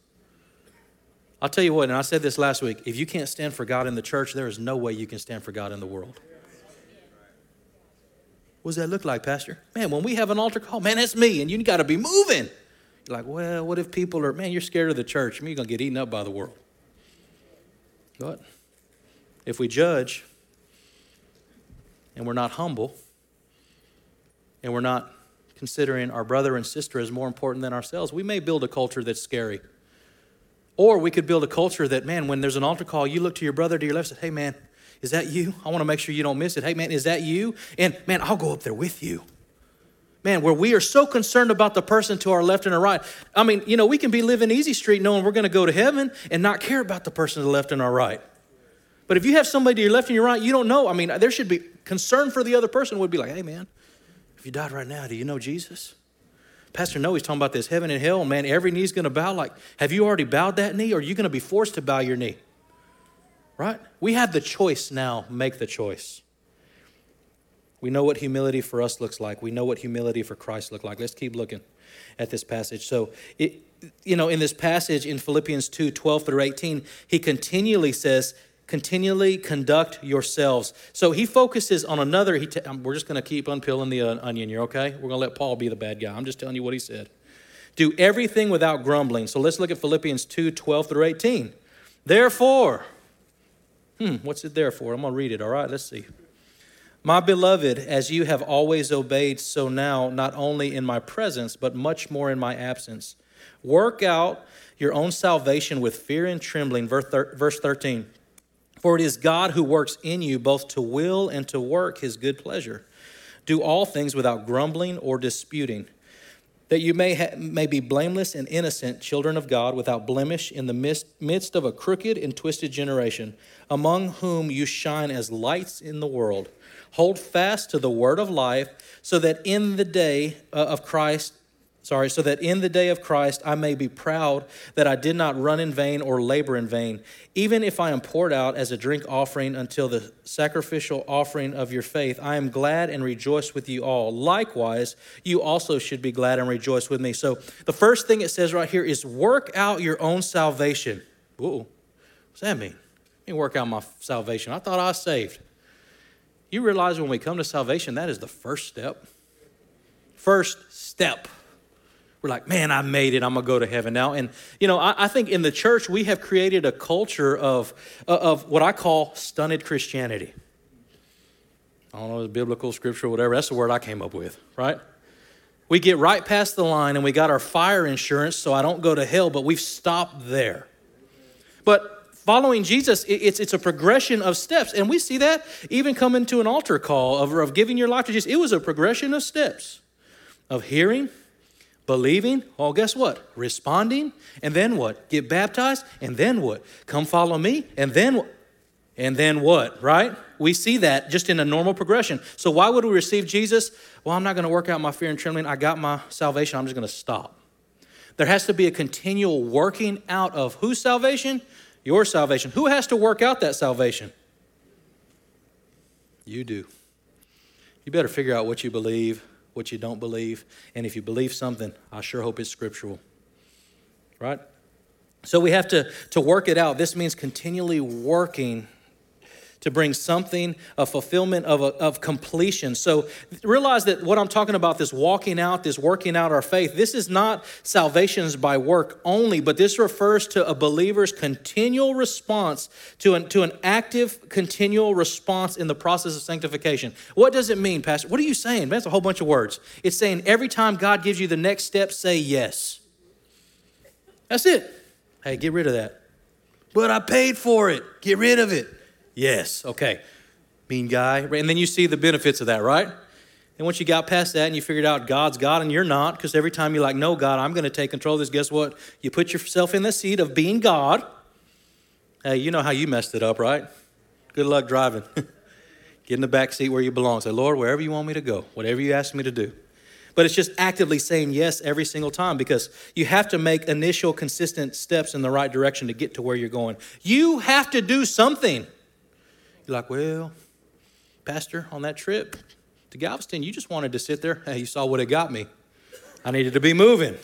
I'll tell you what, and I said this last week if you can't stand for God in the church, there is no way you can stand for God in the world. What does that look like, Pastor? Man, when we have an altar call, man, that's me, and you got to be moving. You're like, well, what if people are, man, you're scared of the church. I mean, you're going to get eaten up by the world. But if we judge and we're not humble and we're not considering our brother and sister as more important than ourselves, we may build a culture that's scary. Or we could build a culture that, man, when there's an altar call, you look to your brother to your left and say, hey, man, is that you? I want to make sure you don't miss it. Hey, man, is that you? And man, I'll go up there with you. Man, where we are so concerned about the person to our left and our right. I mean, you know, we can be living easy street knowing we're going to go to heaven and not care about the person to the left and our right. But if you have somebody to your left and your right, you don't know. I mean, there should be concern for the other person would be like, hey, man, if you died right now, do you know Jesus? Pastor no, he's talking about this heaven and hell. Man, every knee's going to bow. Like, have you already bowed that knee or are you going to be forced to bow your knee? right? We have the choice now, make the choice. We know what humility for us looks like. We know what humility for Christ looked like. Let's keep looking at this passage. So, it, you know, in this passage in Philippians 2 12 through 18, he continually says, continually conduct yourselves. So he focuses on another. He t- we're just going to keep unpeeling the uh, onion here, okay? We're going to let Paul be the bad guy. I'm just telling you what he said. Do everything without grumbling. So let's look at Philippians 2 12 through 18. Therefore, Hmm, what's it there for? I'm going to read it, all right? Let's see. My beloved, as you have always obeyed, so now, not only in my presence, but much more in my absence. Work out your own salvation with fear and trembling. Verse 13. For it is God who works in you both to will and to work his good pleasure. Do all things without grumbling or disputing, that you may, ha- may be blameless and innocent children of God without blemish in the midst, midst of a crooked and twisted generation, among whom you shine as lights in the world. Hold fast to the word of life, so that in the day uh, of Christ Sorry, so that in the day of Christ I may be proud that I did not run in vain or labor in vain, even if I am poured out as a drink offering until the sacrificial offering of your faith. I am glad and rejoice with you all. Likewise, you also should be glad and rejoice with me. So the first thing it says right here is work out your own salvation. Whoa, what's that mean? I mean, work out my salvation. I thought I was saved. You realize when we come to salvation, that is the first step. First step we're like, man, I made it. I'm to go to heaven now. And, you know, I, I, think in the church, we have created a culture of, uh, of what I call stunted Christianity. I don't know, biblical, scripture, whatever. That's the word I came up with, right? We get right past the line and we got our fire insurance so I don't go to hell, but we've stopped there. But following Jesus, it's, it's a progression of steps. And we see that even coming to an altar call of, of giving your life to Jesus. It was a progression of steps of hearing Believing, well, guess what? Responding, and then what? Get baptized, and then what? Come follow me, and then what? And then what, right? We see that just in a normal progression. So, why would we receive Jesus? Well, I'm not going to work out my fear and trembling. I got my salvation. I'm just going to stop. There has to be a continual working out of whose salvation? Your salvation. Who has to work out that salvation? You do. You better figure out what you believe, what you don't believe. And if you believe something, I sure hope it's scriptural. Right? So we have to, to work it out. This means continually working to bring something, a fulfillment of, a, of completion. So realize that what I'm talking about, this walking out, this working out our faith, this is not salvations by work only, but this refers to a believer's continual response to an, to an active, continual response in the process of sanctification. What does it mean, Pastor? What are you saying? That's a whole bunch of words. It's saying every time God gives you the next step, say yes. That's it. Hey, get rid of that. But I paid for it. Get rid of it. Yes, okay. Mean guy. And then you see the benefits of that, right? And once you got past that and you figured out God's God and you're not, because every time you're like, no, God, I'm going to take control of this, guess what? You put yourself in the seat of being God. Hey, you know how you messed it up, right? Good luck driving. Get in the back seat where you belong. Say, Lord, wherever you want me to go, whatever you ask me to do. But it's just actively saying yes every single time because you have to make initial consistent steps in the right direction to get to where you're going. You have to do something. You're like, well, Pastor, on that trip to Galveston, you just wanted to sit there. Hey, you saw what it got me. I needed to be moving,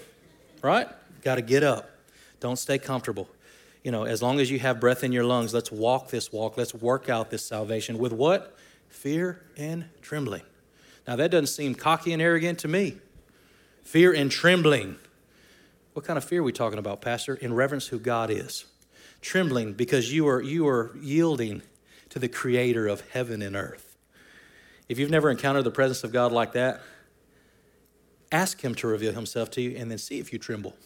right? Got to get up. Don't stay comfortable. You know, as long as you have breath in your lungs, let's walk this walk. Let's work out this salvation with what? Fear and trembling. Now, that doesn't seem cocky and arrogant to me. Fear and trembling. What kind of fear are we talking about, Pastor? In reverence who God is. Trembling because you are, you are yielding to the creator of heaven and earth. If you've never encountered the presence of God like that, ask him to reveal himself to you and then see if you tremble.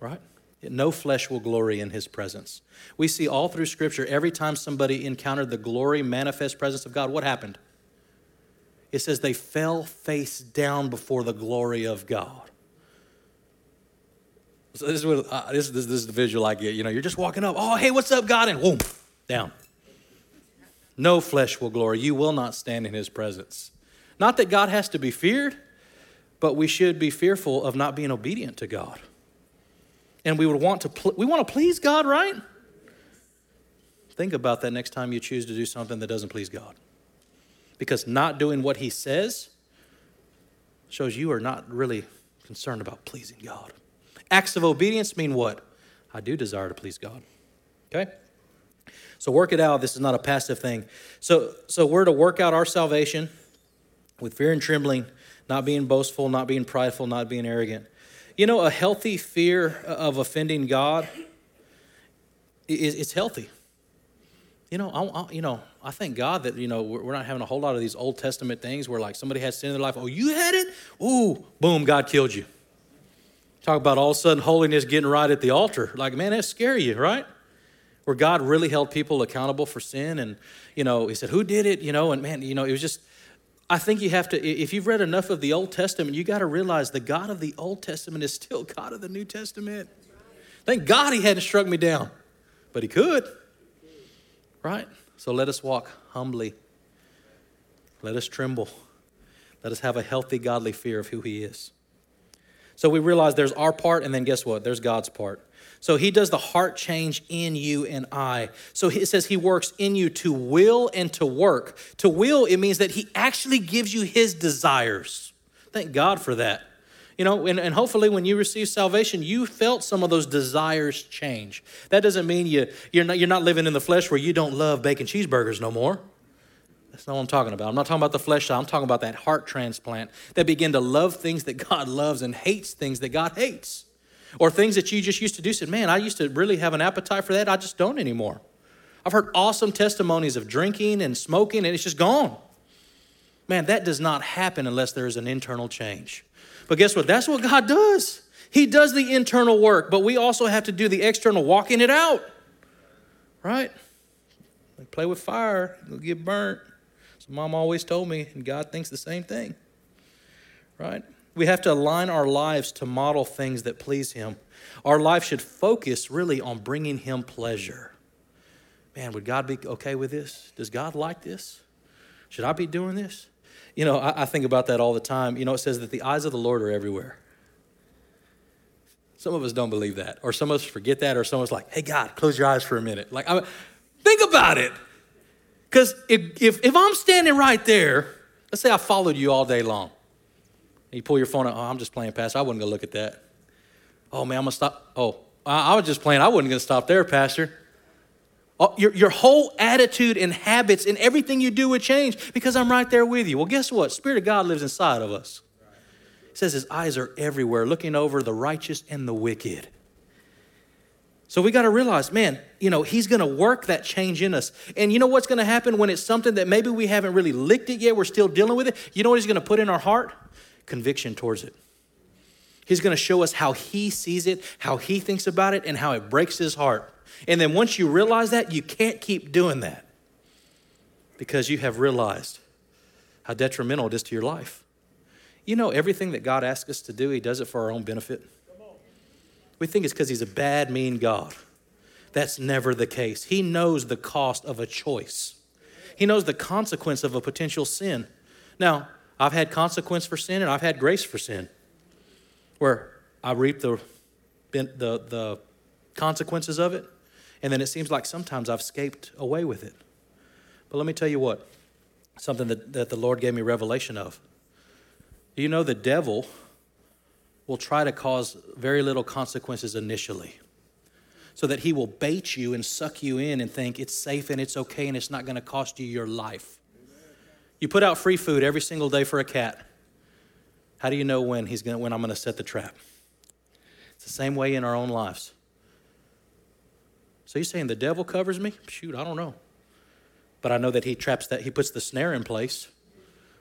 Right? No flesh will glory in his presence. We see all through Scripture, every time somebody encountered the glory, manifest presence of God, what happened? It says they fell face down before the glory of God. So this is, what, uh, this, this, this is the visual I get. You know, you're just walking up, oh, hey, what's up, God? And whoom, down. No flesh will glory. You will not stand in his presence. Not that God has to be feared, but we should be fearful of not being obedient to God. And we would want to pl- we want to please God, right? Think about that next time you choose to do something that doesn't please God. Because not doing what he says shows you are not really concerned about pleasing God. Acts of obedience mean what? I do desire to please God. Okay? So work it out. This is not a passive thing. So, so we're to work out our salvation with fear and trembling, not being boastful, not being prideful, not being arrogant. You know, a healthy fear of offending God is it's healthy. You know, I, I, you know, I thank God that you know we're, not having a whole lot of these Old Testament things where like somebody has sin in their life. Oh, you had it. Ooh, boom, God killed you. Talk about all of a sudden holiness getting right at the altar. Like, man, that scare you, right? Where God really held people accountable for sin, and you know, He said, "Who did it?" You know, and man, you know, it was just. I think you have to, if you've read enough of the Old Testament, you got to realize the God of the Old Testament is still God of the New Testament. Thank God He hadn't struck me down, but He could, right? So let us walk humbly. Let us tremble. Let us have a healthy, godly fear of who He is. So we realize there's our part, and then guess what? There's God's part. So he does the heart change in you and I. So it says he works in you to will and to work. To will, it means that he actually gives you his desires. Thank God for that. You know, and, and hopefully when you receive salvation, you felt some of those desires change. That doesn't mean you, you're, not, you're not living in the flesh where you don't love bacon cheeseburgers no more. That's not what I'm talking about. I'm not talking about the flesh. I'm talking about that heart transplant that begin to love things that God loves and hates things that God hates. Or things that you just used to do. Said, man, I used to really have an appetite for that. I just don't anymore. I've heard awesome testimonies of drinking and smoking, and it's just gone. Man, that does not happen unless there is an internal change. But guess what? That's what God does. He does the internal work, but we also have to do the external walking it out. Right? Like play with fire, it'll get burnt. So mom always told me, and God thinks the same thing. Right? We have to align our lives to model things that please Him. Our life should focus really on bringing Him pleasure. Man, would God be okay with this? Does God like this? Should I be doing this? You know, I, I think about that all the time. You know, it says that the eyes of the Lord are everywhere. Some of us don't believe that, or some of us forget that, or someone's like, hey, God, close your eyes for a minute. Like, I, think about it. Because if, if, if, I'm standing right there, let's say I followed you all day long, you pull your phone out, oh, I'm just playing Pastor. I wasn't going to look at that. Oh, man, I'm going to stop. Oh, I, I, was just playing. I wasn't going to stop there, Pastor. Oh, your, your whole attitude and habits and everything you do would change because I'm right there with you. Well, guess what? Spirit of God lives inside of us. It says his eyes are everywhere, looking over the righteous and the wicked. So we got to realize, man, you know, he's going to work that change in us. And you know what's going to happen when it's something that maybe we haven't really licked it yet, we're still dealing with it? You know what he's going to put in our heart? Conviction towards it. He's going to show us how he sees it, how he thinks about it, and how it breaks his heart. And then once you realize that, you can't keep doing that because you have realized how detrimental it is to your life. You know, everything that God asks us to do, he does it for our own benefit. We think it's because he's a bad, mean God. That's never the case. He knows the cost of a choice, he knows the consequence of a potential sin. Now, I've had consequence for sin and I've had grace for sin, where I reap the, the, the consequences of it, and then it seems like sometimes I've escaped away with it. But let me tell you what something that, that the Lord gave me revelation of. You know the devil will try to cause very little consequences initially so that he will bait you and suck you in and think it's safe and it's okay and it's not going to cost you your life. You put out free food every single day for a cat. How do you know when he's going when I'm going to set the trap? It's the same way in our own lives. So you're saying the devil covers me? Shoot, I don't know. But I know that he traps that he puts the snare in place.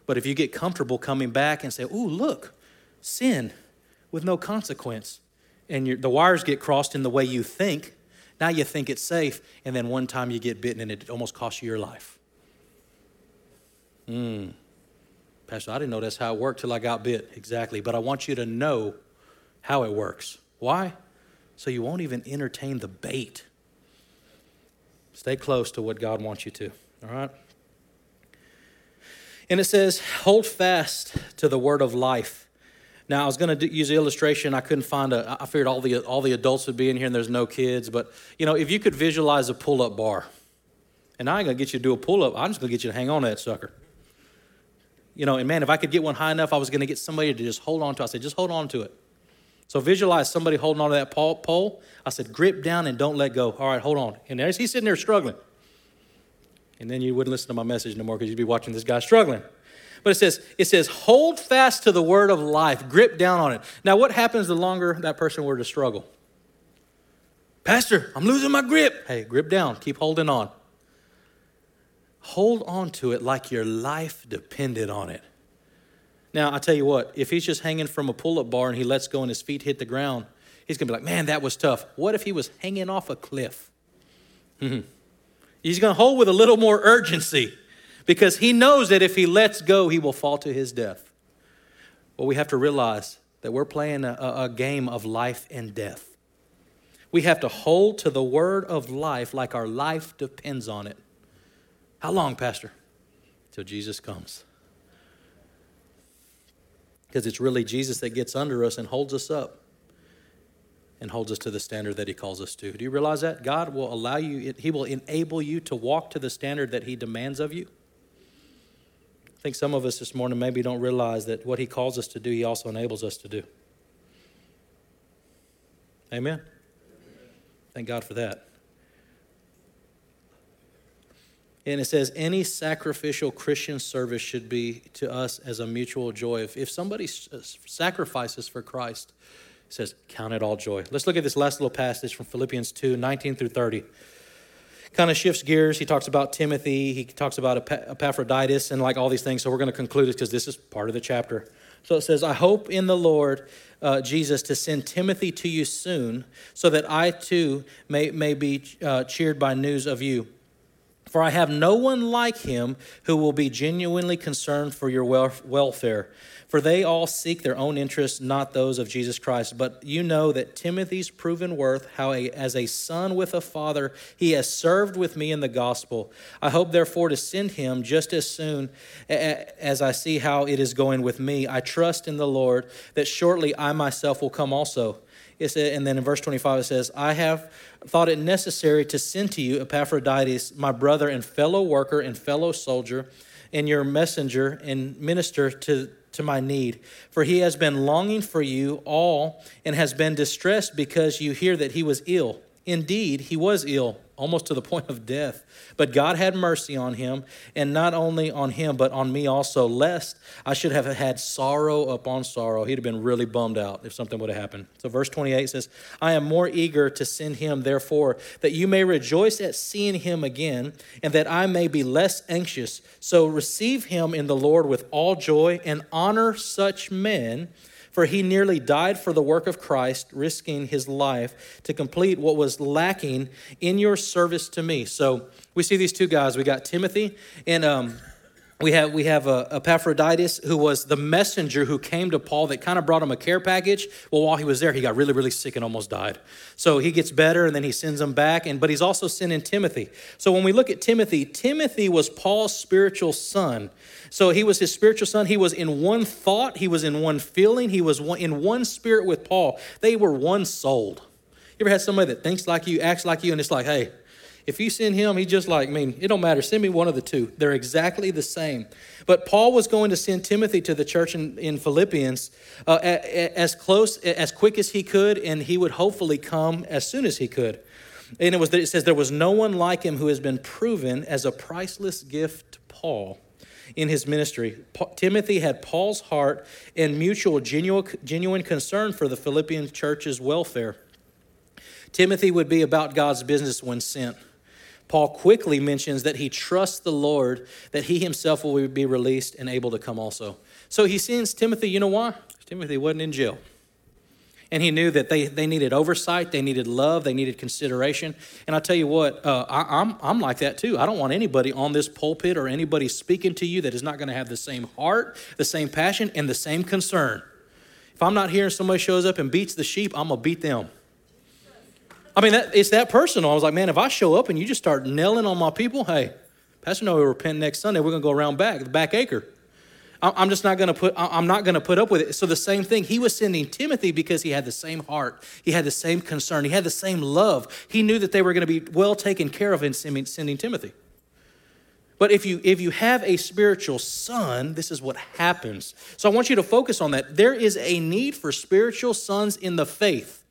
But if you get comfortable coming back and say, "Ooh, look, sin with no consequence. And the wires get crossed in the way you think. Now you think it's safe, and then one time you get bitten and it almost costs you your life. Hmm. Pastor, I didn't know that's how it worked till I got bit. Exactly. But I want you to know how it works. Why? So you won't even entertain the bait. Stay close to what God wants you to. All right? And it says, hold fast to the word of life now, I was going to use the illustration. I couldn't find a. I figured all the all the adults would be in here, and there's no kids. But you know, if you could visualize a pull-up bar, and I ain't gonna get you to do a pull-up. I'm just gonna get you to hang on to that sucker. You know, and man, if I could get one high enough, I was gonna get somebody to just hold on to. I said, just hold on to it. So visualize somebody holding on to that pole. I said, grip down and don't let go. All right, hold on. And there's he's sitting there struggling. And then you wouldn't listen to my message no more because you'd be watching this guy struggling. But it says, it says, hold fast to the word of life, grip down on it. Now, what happens the longer that person were to struggle? Pastor, I'm losing my grip. Hey, grip down, keep holding on. Hold on to it like your life depended on it. Now, I tell you what, if he's just hanging from a pull up bar and he lets go and his feet hit the ground, he's going to be like, man, that was tough. What if he was hanging off a cliff? Mm-hmm. He's going to hold with a little more urgency because he knows that if he lets go, he will fall to his death. Well, we have to realize that we're playing a, a game of life and death. We have to hold to the word of life like our life depends on it. How long, Pastor? Till Jesus comes. Because it's really Jesus that gets under us and holds us up and holds us to the standard that he calls us to. Do you realize that? God will allow you, he will enable you to walk to the standard that he demands of you. I think some of us this morning maybe don't realize that what he calls us to do, he also enables us to do. Amen. Thank God for that. And it says, any sacrificial Christian service should be to us as a mutual joy. If, if somebody uh, sacrifices for Christ, it says, count it all joy. Let's look at this last little passage from Philippians 2 19 through 30. Kind of shifts gears. He talks about Timothy, he talks about Epaphroditus, and like all these things. So we're going to conclude it because this is part of the chapter. So it says, I hope in the Lord uh, Jesus to send Timothy to you soon, so that I too may, may be uh, cheered by news of you. For I have no one like him who will be genuinely concerned for your welfare. For they all seek their own interests, not those of Jesus Christ. But you know that Timothy's proven worth, how a, as a son with a father, he has served with me in the gospel. I hope, therefore, to send him just as soon as I see how it is going with me. I trust in the Lord that shortly I myself will come also. And then in verse 25 it says, I have thought it necessary to send to you Epaphroditus, my brother and fellow worker and fellow soldier, and your messenger and minister to to my need. For he has been longing for you all and has been distressed because you hear that he was ill. Indeed, he was ill almost to the point of death. But God had mercy on him, and not only on him, but on me also, lest I should have had sorrow upon sorrow. He'd have been really bummed out if something would have happened. So, verse 28 says, I am more eager to send him, therefore, that you may rejoice at seeing him again, and that I may be less anxious. So, receive him in the Lord with all joy, and honor such men for he nearly died for the work of Christ, risking his life to complete what was lacking in your service to me. So we see these two guys. We got Timothy and um, we have we have uh, Epaphroditus, who was the messenger who came to Paul that kind of brought him a care package. Well, while he was there, he got really really sick and almost died. So he gets better, and then he sends him back. And but he's also sending Timothy. So when we look at Timothy, Timothy was Paul's spiritual son. So he was his spiritual son. He was in one thought. He was in one feeling. He was one, in one spirit with Paul. They were one souled. You ever had somebody that thinks like you, acts like you, and it's like, hey, if you send him, he's just like, mean, it don't matter. Send me one of the two. They're exactly the same. But Paul was going to send Timothy to the church in, in Philippians uh, as close, as quick as he could, and he would hopefully come as soon as he could. And it was it says there was no one like him who has been proven as a priceless gift to Paul in his ministry. Timothy had Paul's heart and mutual genuine, genuine concern for the Philippian church's welfare. Timothy would be about God's business when sent. Paul quickly mentions that he trusts the Lord that he himself will be released and able to come also. So he sends Timothy, you know why? Timothy wasn't in jail. And he knew that they, they needed oversight, they needed love, they needed consideration. And I tell you what, uh, I, I'm, I'm like that too. I don't want anybody on this pulpit or anybody speaking to you that is not going to have the same heart, the same passion, and the same concern. If I'm not here and somebody shows up and beats the sheep, I'm going to beat them. I mean, that, it's that personal. I was like, man, if I show up and you just start nailing on my people, hey, Pastor Noah will repent next Sunday. We're going to go around back, the back acre. I'm just not going to put. I'm not going to put up with it. So the same thing. He was sending Timothy because he had the same heart. He had the same concern. He had the same love. He knew that they were going to be well taken care of in sending Timothy. But if you if you have a spiritual son, this is what happens. So I want you to focus on that. There is a need for spiritual sons in the faith.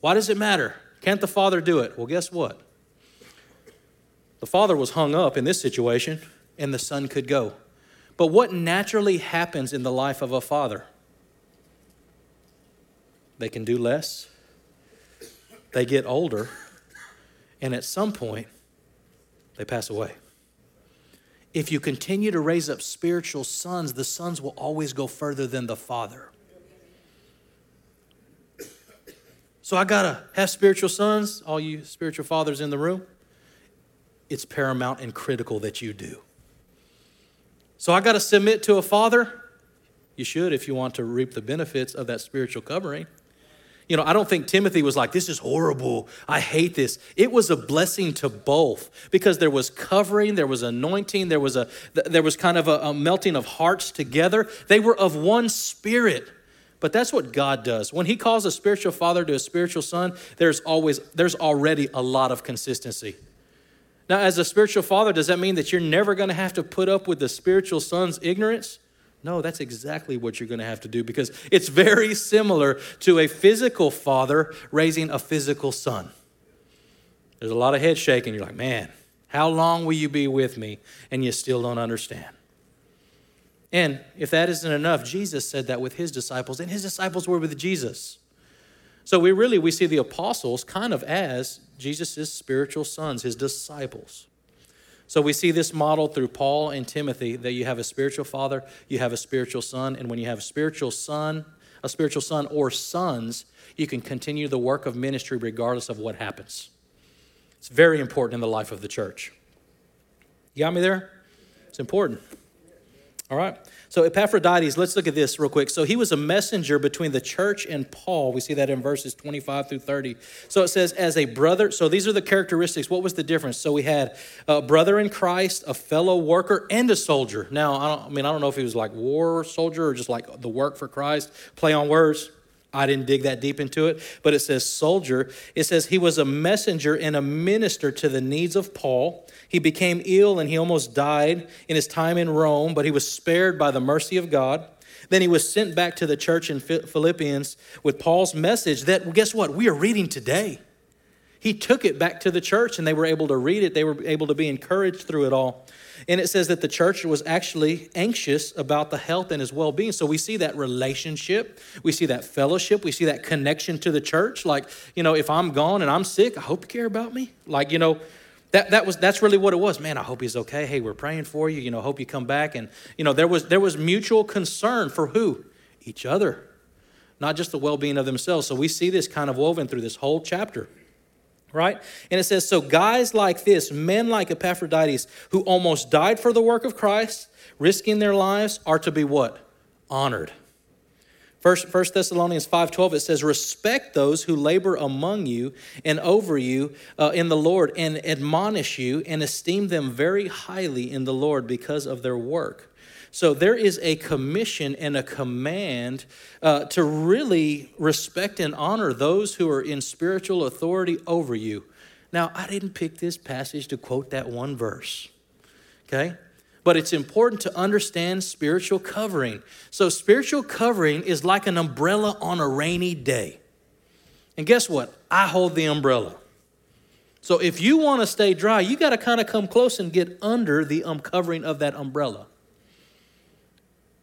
Why does it matter? Can't the father do it? Well, guess what? The father was hung up in this situation, and the son could go. But what naturally happens in the life of a father? They can do less, they get older, and at some point, they pass away. if you continue to raise up spiritual sons, the sons will always go further than the father. So I gotta have spiritual sons, all you spiritual fathers in the room. It's paramount and critical that you do. So I gotta submit to a father. You should if you want to reap the benefits of that spiritual covering. You know, I don't think Timothy was like, this is horrible. I hate this. It was a blessing to both because there was covering, there was anointing, there was a there was kind of a, a melting of hearts together. They were of one spirit. But that's what God does. When He calls a spiritual father to a spiritual son, there's always there's already a lot of consistency. Now, as a spiritual father, does that mean that you're never going to have to put up with the spiritual son's ignorance? No, that's exactly what you're going to have to do because it's very similar to a physical father raising a physical son. There's a lot of head shaking. You're like, man, how long will you be with me? And you still don't understand. And if that isn't enough, Jesus said that with his disciples, and his disciples were with Jesus. So we really we see the apostles kind of as Jesus' spiritual sons, his disciples. So we see this model through Paul and Timothy that you have a spiritual father, you have a spiritual son, and when you have a spiritual son, a spiritual son or sons, you can continue the work of ministry regardless of what happens. It's very important in the life of the church. You got me there? It's important. All right. So Epaphroditus, let's look at this real quick. So he was a messenger between the church and Paul. We see that in verses 25 through 30. So it says, as a brother. So these are the characteristics. What was the difference? So we had a brother in Christ, a fellow worker, and a soldier. Now, I, I mean, I don't know if he was like war soldier or just like the work for Christ. Play on words. I didn't dig that deep into it, but it says soldier. It says he was a messenger and a minister to the needs of Paul. He became ill and he almost died in his time in Rome, but he was spared by the mercy of God. Then he was sent back to the church in Philippians with Paul's message that, guess what? We are reading today. He took it back to the church and they were able to read it. They were able to be encouraged through it all. And it says that the church was actually anxious about the health and his well being. So we see that relationship, we see that fellowship, we see that connection to the church. Like, you know, if I'm gone and I'm sick, I hope you care about me. Like, you know, that, that was that's really what it was. Man i hope he's okay. Hey we're praying for you. You know hope you come back. And you know there was there was mutual concern for who? Each other not just the well-being of themselves. So we see this kind of woven through this whole chapter right? And it says, So guys like this, men like Epaphroditus, who almost died for the work of Christ, risking their lives, are to be what? Honored. First, 1 Thessalonians 5.12, it says, Respect those who labor among you and over you uh, in the Lord and admonish you and esteem them very highly in the Lord because of their work. So there is a commission and a command uh, to really respect and honor those who are in spiritual authority over you. Now, I didn't pick this passage to quote that one verse, okay? But it's important to understand spiritual covering. So, spiritual covering is like an umbrella on a rainy day. And guess what? I hold the umbrella. So, if you want to stay dry, you got to kind of come close and get under the uncovering of that umbrella.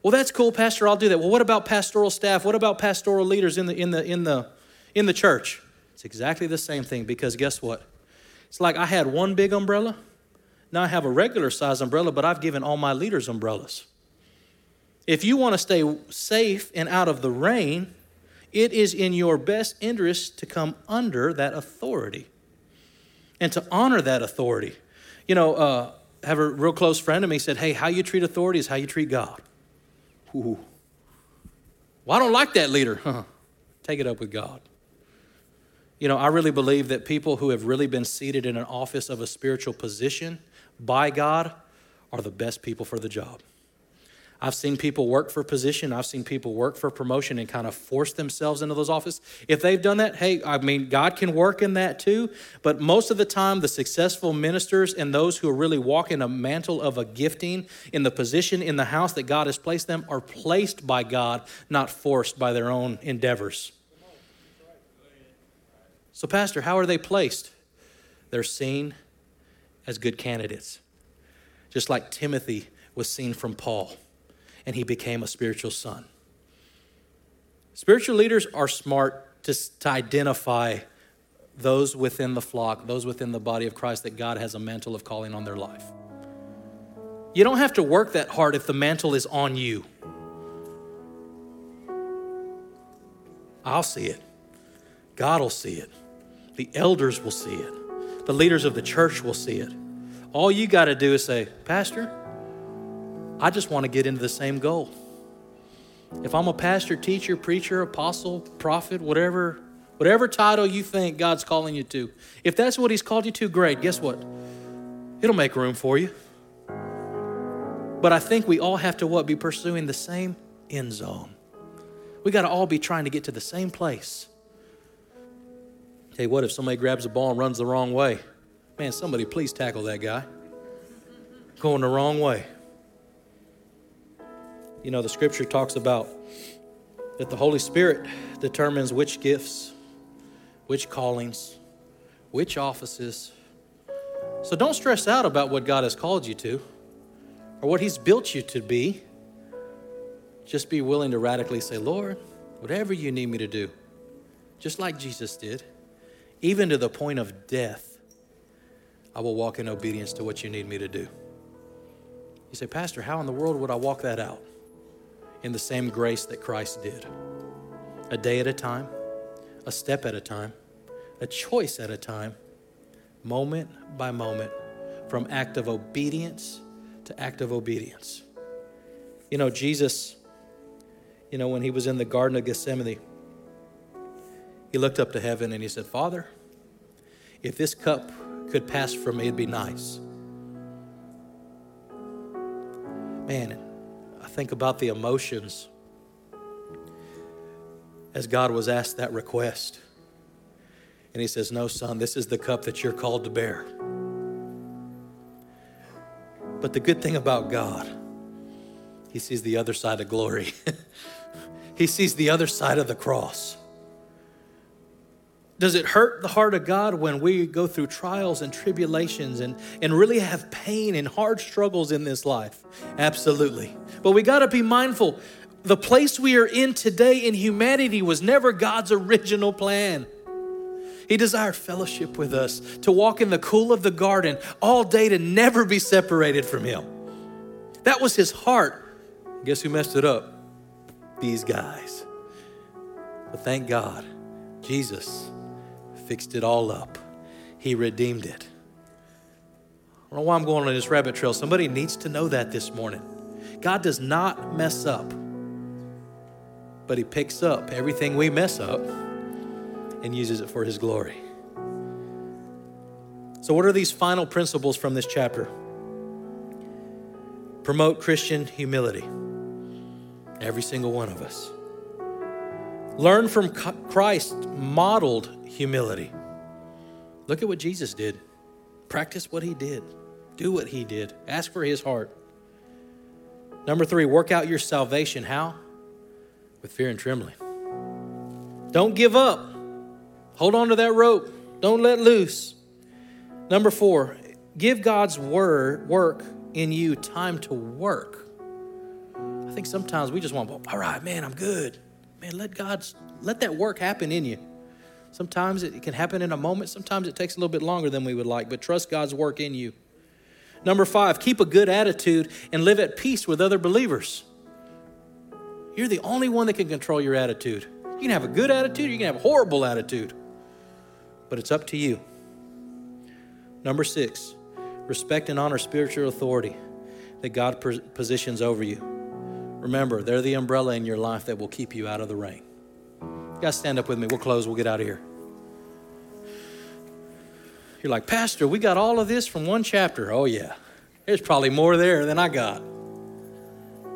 Well, that's cool, Pastor. I'll do that. Well, what about pastoral staff? What about pastoral leaders in the in the in the in the church? It's exactly the same thing because guess what? It's like I had one big umbrella. Now I have a regular size umbrella, but I've given all my leaders umbrellas. If you want to stay safe and out of the rain, it is in your best interest to come under that authority and to honor that authority. You know, uh, have a real close friend of me said, Hey, how you treat authority is how you treat God. Ooh. Well, I don't like that leader. Huh. Take it up with God. You know, I really believe that people who have really been seated in an office of a spiritual position by God are the best people for the job. I've seen people work for position. I've seen people work for promotion and kind of force themselves into those offices. If they've done that, hey, I mean, God can work in that too. But most of the time, the successful ministers and those who are really walking a mantle of a gifting in the position in the house that God has placed them are placed by God, not forced by their own endeavors. So, Pastor, how are they placed? They're seen as good candidates, just like Timothy was seen from Paul and he became a spiritual son. Spiritual leaders are smart to, to identify those within the flock, those within the body of Christ that God has a mantle of calling on their life. You don't have to work that hard if the mantle is on you. I'll see it. God will see it. The elders will see it. The leaders of the church will see it. All you got to do is say, Pastor, I just want to get into the same goal. If I'm a pastor, teacher, preacher, apostle, prophet, whatever, whatever title you think God's calling you to, if that's what He's called you to, great. Guess what? It'll make room for you. But I think we all have to what? Be pursuing the same end zone. We got to all be trying to get to the same place. You what, if somebody grabs the ball and runs the wrong way, man, somebody please tackle that guy. Going the wrong way. You know, the scripture talks about that the Holy Spirit determines which gifts, which callings, which offices. So don't stress out about what God has called you to or what He's built you to be. Just be willing to radically say, Lord, whatever you need me to do, just like Jesus did, even to the point of death, I will walk in obedience to what you need me to do. You say, Pastor, how in the world would I walk that out? In the same grace that Christ did. A day at a time, a step at a time, a choice at a time, moment by moment, from act of obedience to act of obedience. You know, Jesus, you know, when he was in the Garden of Gethsemane, he looked up to heaven and he said, Father, if this cup could pass from me, it'd be nice. Man, think about the emotions as God was asked that request. And he says, No, son, this is the cup that you're called to bear. But the good thing about God, he sees the other side of glory. he sees the other side of the cross. Does it hurt the heart of God when we go through trials and tribulations and, and really have pain and hard struggles in this life? Absolutely. But we got to be mindful the place we are in today in humanity was never God's original plan. He desired fellowship with us, to walk in the cool of the garden all day, to never be separated from Him. That was His heart. Guess who messed it up? These guys. But thank God, Jesus fixed it all up. He redeemed it. I don't know why I'm going on this rabbit trail. Somebody needs to know that this morning. God does not mess up, but He picks up everything we mess up and uses it for His glory. So, what are these final principles from this chapter? Promote Christian humility. Every single one of us. Learn from Christ modeled humility. Look at what Jesus did. Practice what he did. Do what he did. Ask for his heart. Number three, work out your salvation. How? With fear and trembling. Don't give up. Hold on to that rope. Don't let loose. Number four, give God's word work in you time to work. I think sometimes we just want, all right, man, I'm good. Man, let God's let that work happen in you. Sometimes it can happen in a moment, sometimes it takes a little bit longer than we would like, but trust God's work in you. Number five, keep a good attitude and live at peace with other believers. You're the only one that can control your attitude. You can have a good attitude, you can have a horrible attitude, but it's up to you. Number six, respect and honor spiritual authority that God positions over you. Remember, they're the umbrella in your life that will keep you out of the rain. You guys stand up with me. We'll close. We'll get out of here. You're like, Pastor, we got all of this from one chapter. Oh, yeah. There's probably more there than I got.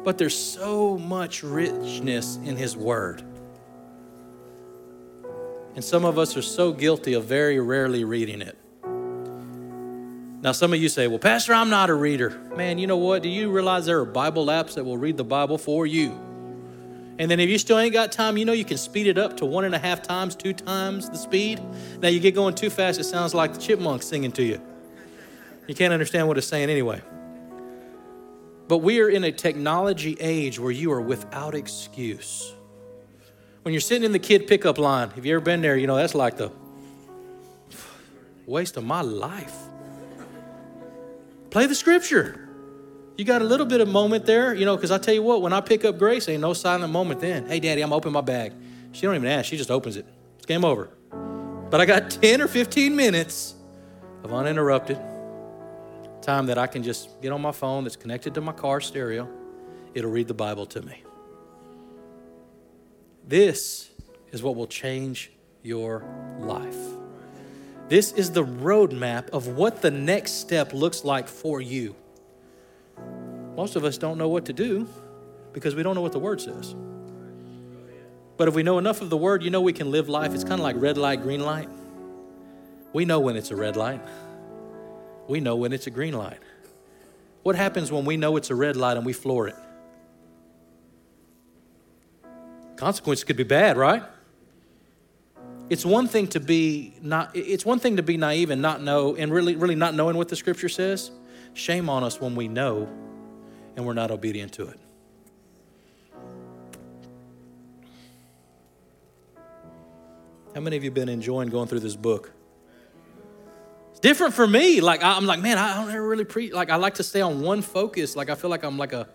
But there's so much richness in His Word. And some of us are so guilty of very rarely reading it. Now, some of you say, Well, Pastor, I'm not a reader. Man, you know what? Do you realize there are Bible apps that will read the Bible for you? And then if you still ain't got time, you know you can speed it up to one and a half times, two times the speed. Now you get going too fast, it sounds like the chipmunk singing to you. You can't understand what it's saying anyway. But we are in a technology age where you are without excuse. When you're sitting in the kid pickup line, have you ever been there? You know, that's like the waste of my life. Play the scripture. You got a little bit of moment there, you know, because I tell you what, when I pick up Grace, ain't no silent moment then. Hey, Daddy, I'm opening my bag. She don't even ask, she just opens it. It's game over. But I got 10 or 15 minutes of uninterrupted time that I can just get on my phone that's connected to my car stereo. It'll read the Bible to me. This is what will change your life. This is the roadmap of what the next step looks like for you. Most of us don't know what to do because we don't know what the Word says. But if we know enough of the Word, you know we can live life. It's kind of like red light, green light. We know when it's a red light, we know when it's a green light. What happens when we know it's a red light and we floor it? Consequences could be bad, right? It's one thing to be not it's one thing to be naive and not know and really really not knowing what the scripture says. Shame on us when we know and we're not obedient to it. How many of you been enjoying going through this book? It's different for me. Like I'm like, man, I don't ever really preach. Like I like to stay on one focus. Like I feel like I'm like a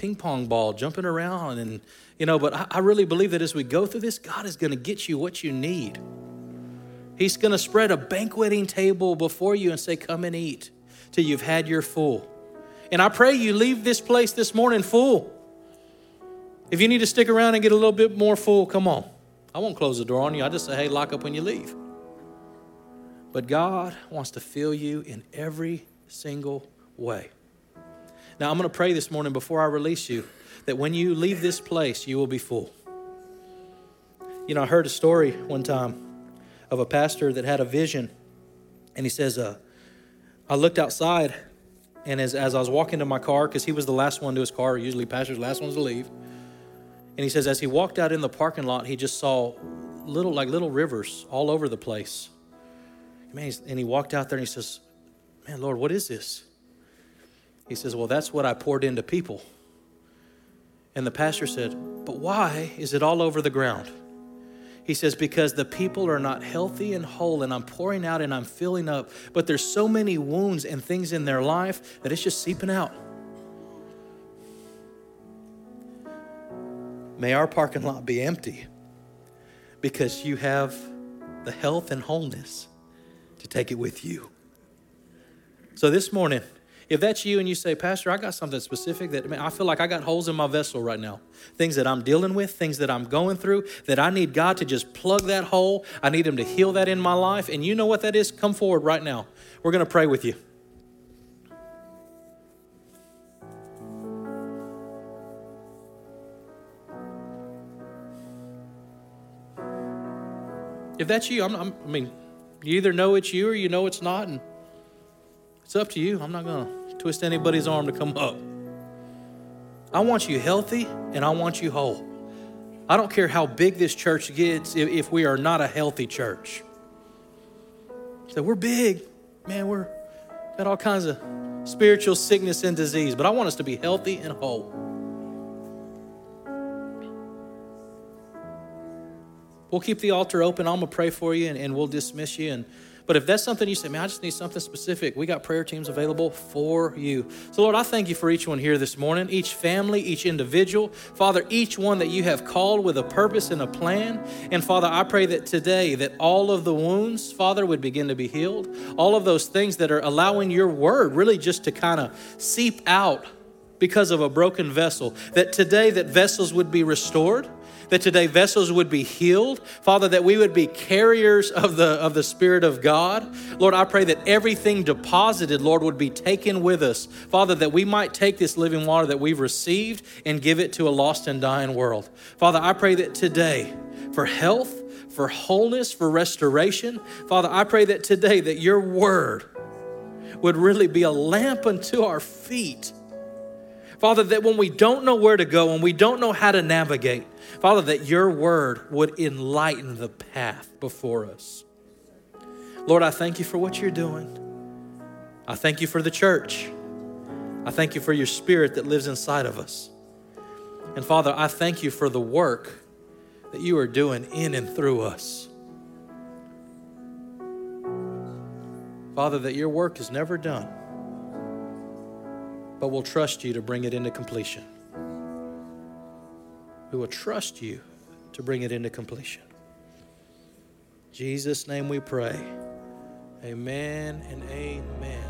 ping pong ball jumping around and you know, but I, I really believe that as we go through this, God is going to get you what you need. He's going to spread a banqueting table before you and say, Come and eat till you've had your full. And I pray you leave this place this morning full. If you need to stick around and get a little bit more full, come on. I won't close the door on you. I just say, hey, lock up when you leave. But God wants to fill you in every single way. Now, I'm going to pray this morning before I release you that when you leave this place, you will be full. You know, I heard a story one time of a pastor that had a vision, and he says, uh, I looked outside, and as, as I was walking to my car, because he was the last one to his car, usually pastors last ones to leave, and he says, as he walked out in the parking lot, he just saw little, like little rivers all over the place. Man, and he walked out there and he says, Man, Lord, what is this? He says, Well, that's what I poured into people. And the pastor said, But why is it all over the ground? He says, Because the people are not healthy and whole, and I'm pouring out and I'm filling up, but there's so many wounds and things in their life that it's just seeping out. May our parking lot be empty because you have the health and wholeness to take it with you. So this morning, if that's you and you say, Pastor, I got something specific that man, I feel like I got holes in my vessel right now, things that I'm dealing with, things that I'm going through, that I need God to just plug that hole. I need Him to heal that in my life. And you know what that is? Come forward right now. We're going to pray with you. If that's you, I'm, I'm, i mean, you either know it's you or you know it's not, and it's up to you. I'm not going to twist anybody's arm to come up. I want you healthy and I want you whole. I don't care how big this church gets if, we are not a healthy church. So we're big, man, we're got all kinds of spiritual sickness and disease, but I want us to be healthy and whole. We'll keep the altar open. I'm going to pray for you and, and we'll dismiss you. And but if that's something you say, man, I just need something specific, we got prayer teams available for you. So, Lord, I thank you for each one here this morning, each family, each individual. Father, each one that you have called with a purpose and a plan. And Father, I pray that today that all of the wounds, Father, would begin to be healed. All of those things that are allowing your word really just to kind of seep out because of a broken vessel, that today that vessels would be restored that today vessels would be healed. Father, that we would be carriers of the, of the Spirit of God. Lord, I pray that everything deposited, Lord, would be taken with us. Father, that we might take this living water that we've received and give it to a lost and dying world. Father, I pray that today, for health, for wholeness, for restoration, Father, I pray that today that your word would really be a lamp unto our feet. Father, that when we don't know where to go and we don't know how to navigate, Father, that your word would enlighten the path before us. Lord, I thank you for what you're doing. I thank you for the church. I thank you for your spirit that lives inside of us. And Father, I thank you for the work that you are doing in and through us. Father, that your work is never done. But we'll trust you to bring it into completion. We will trust you to bring it into completion. In Jesus' name we pray. Amen and amen.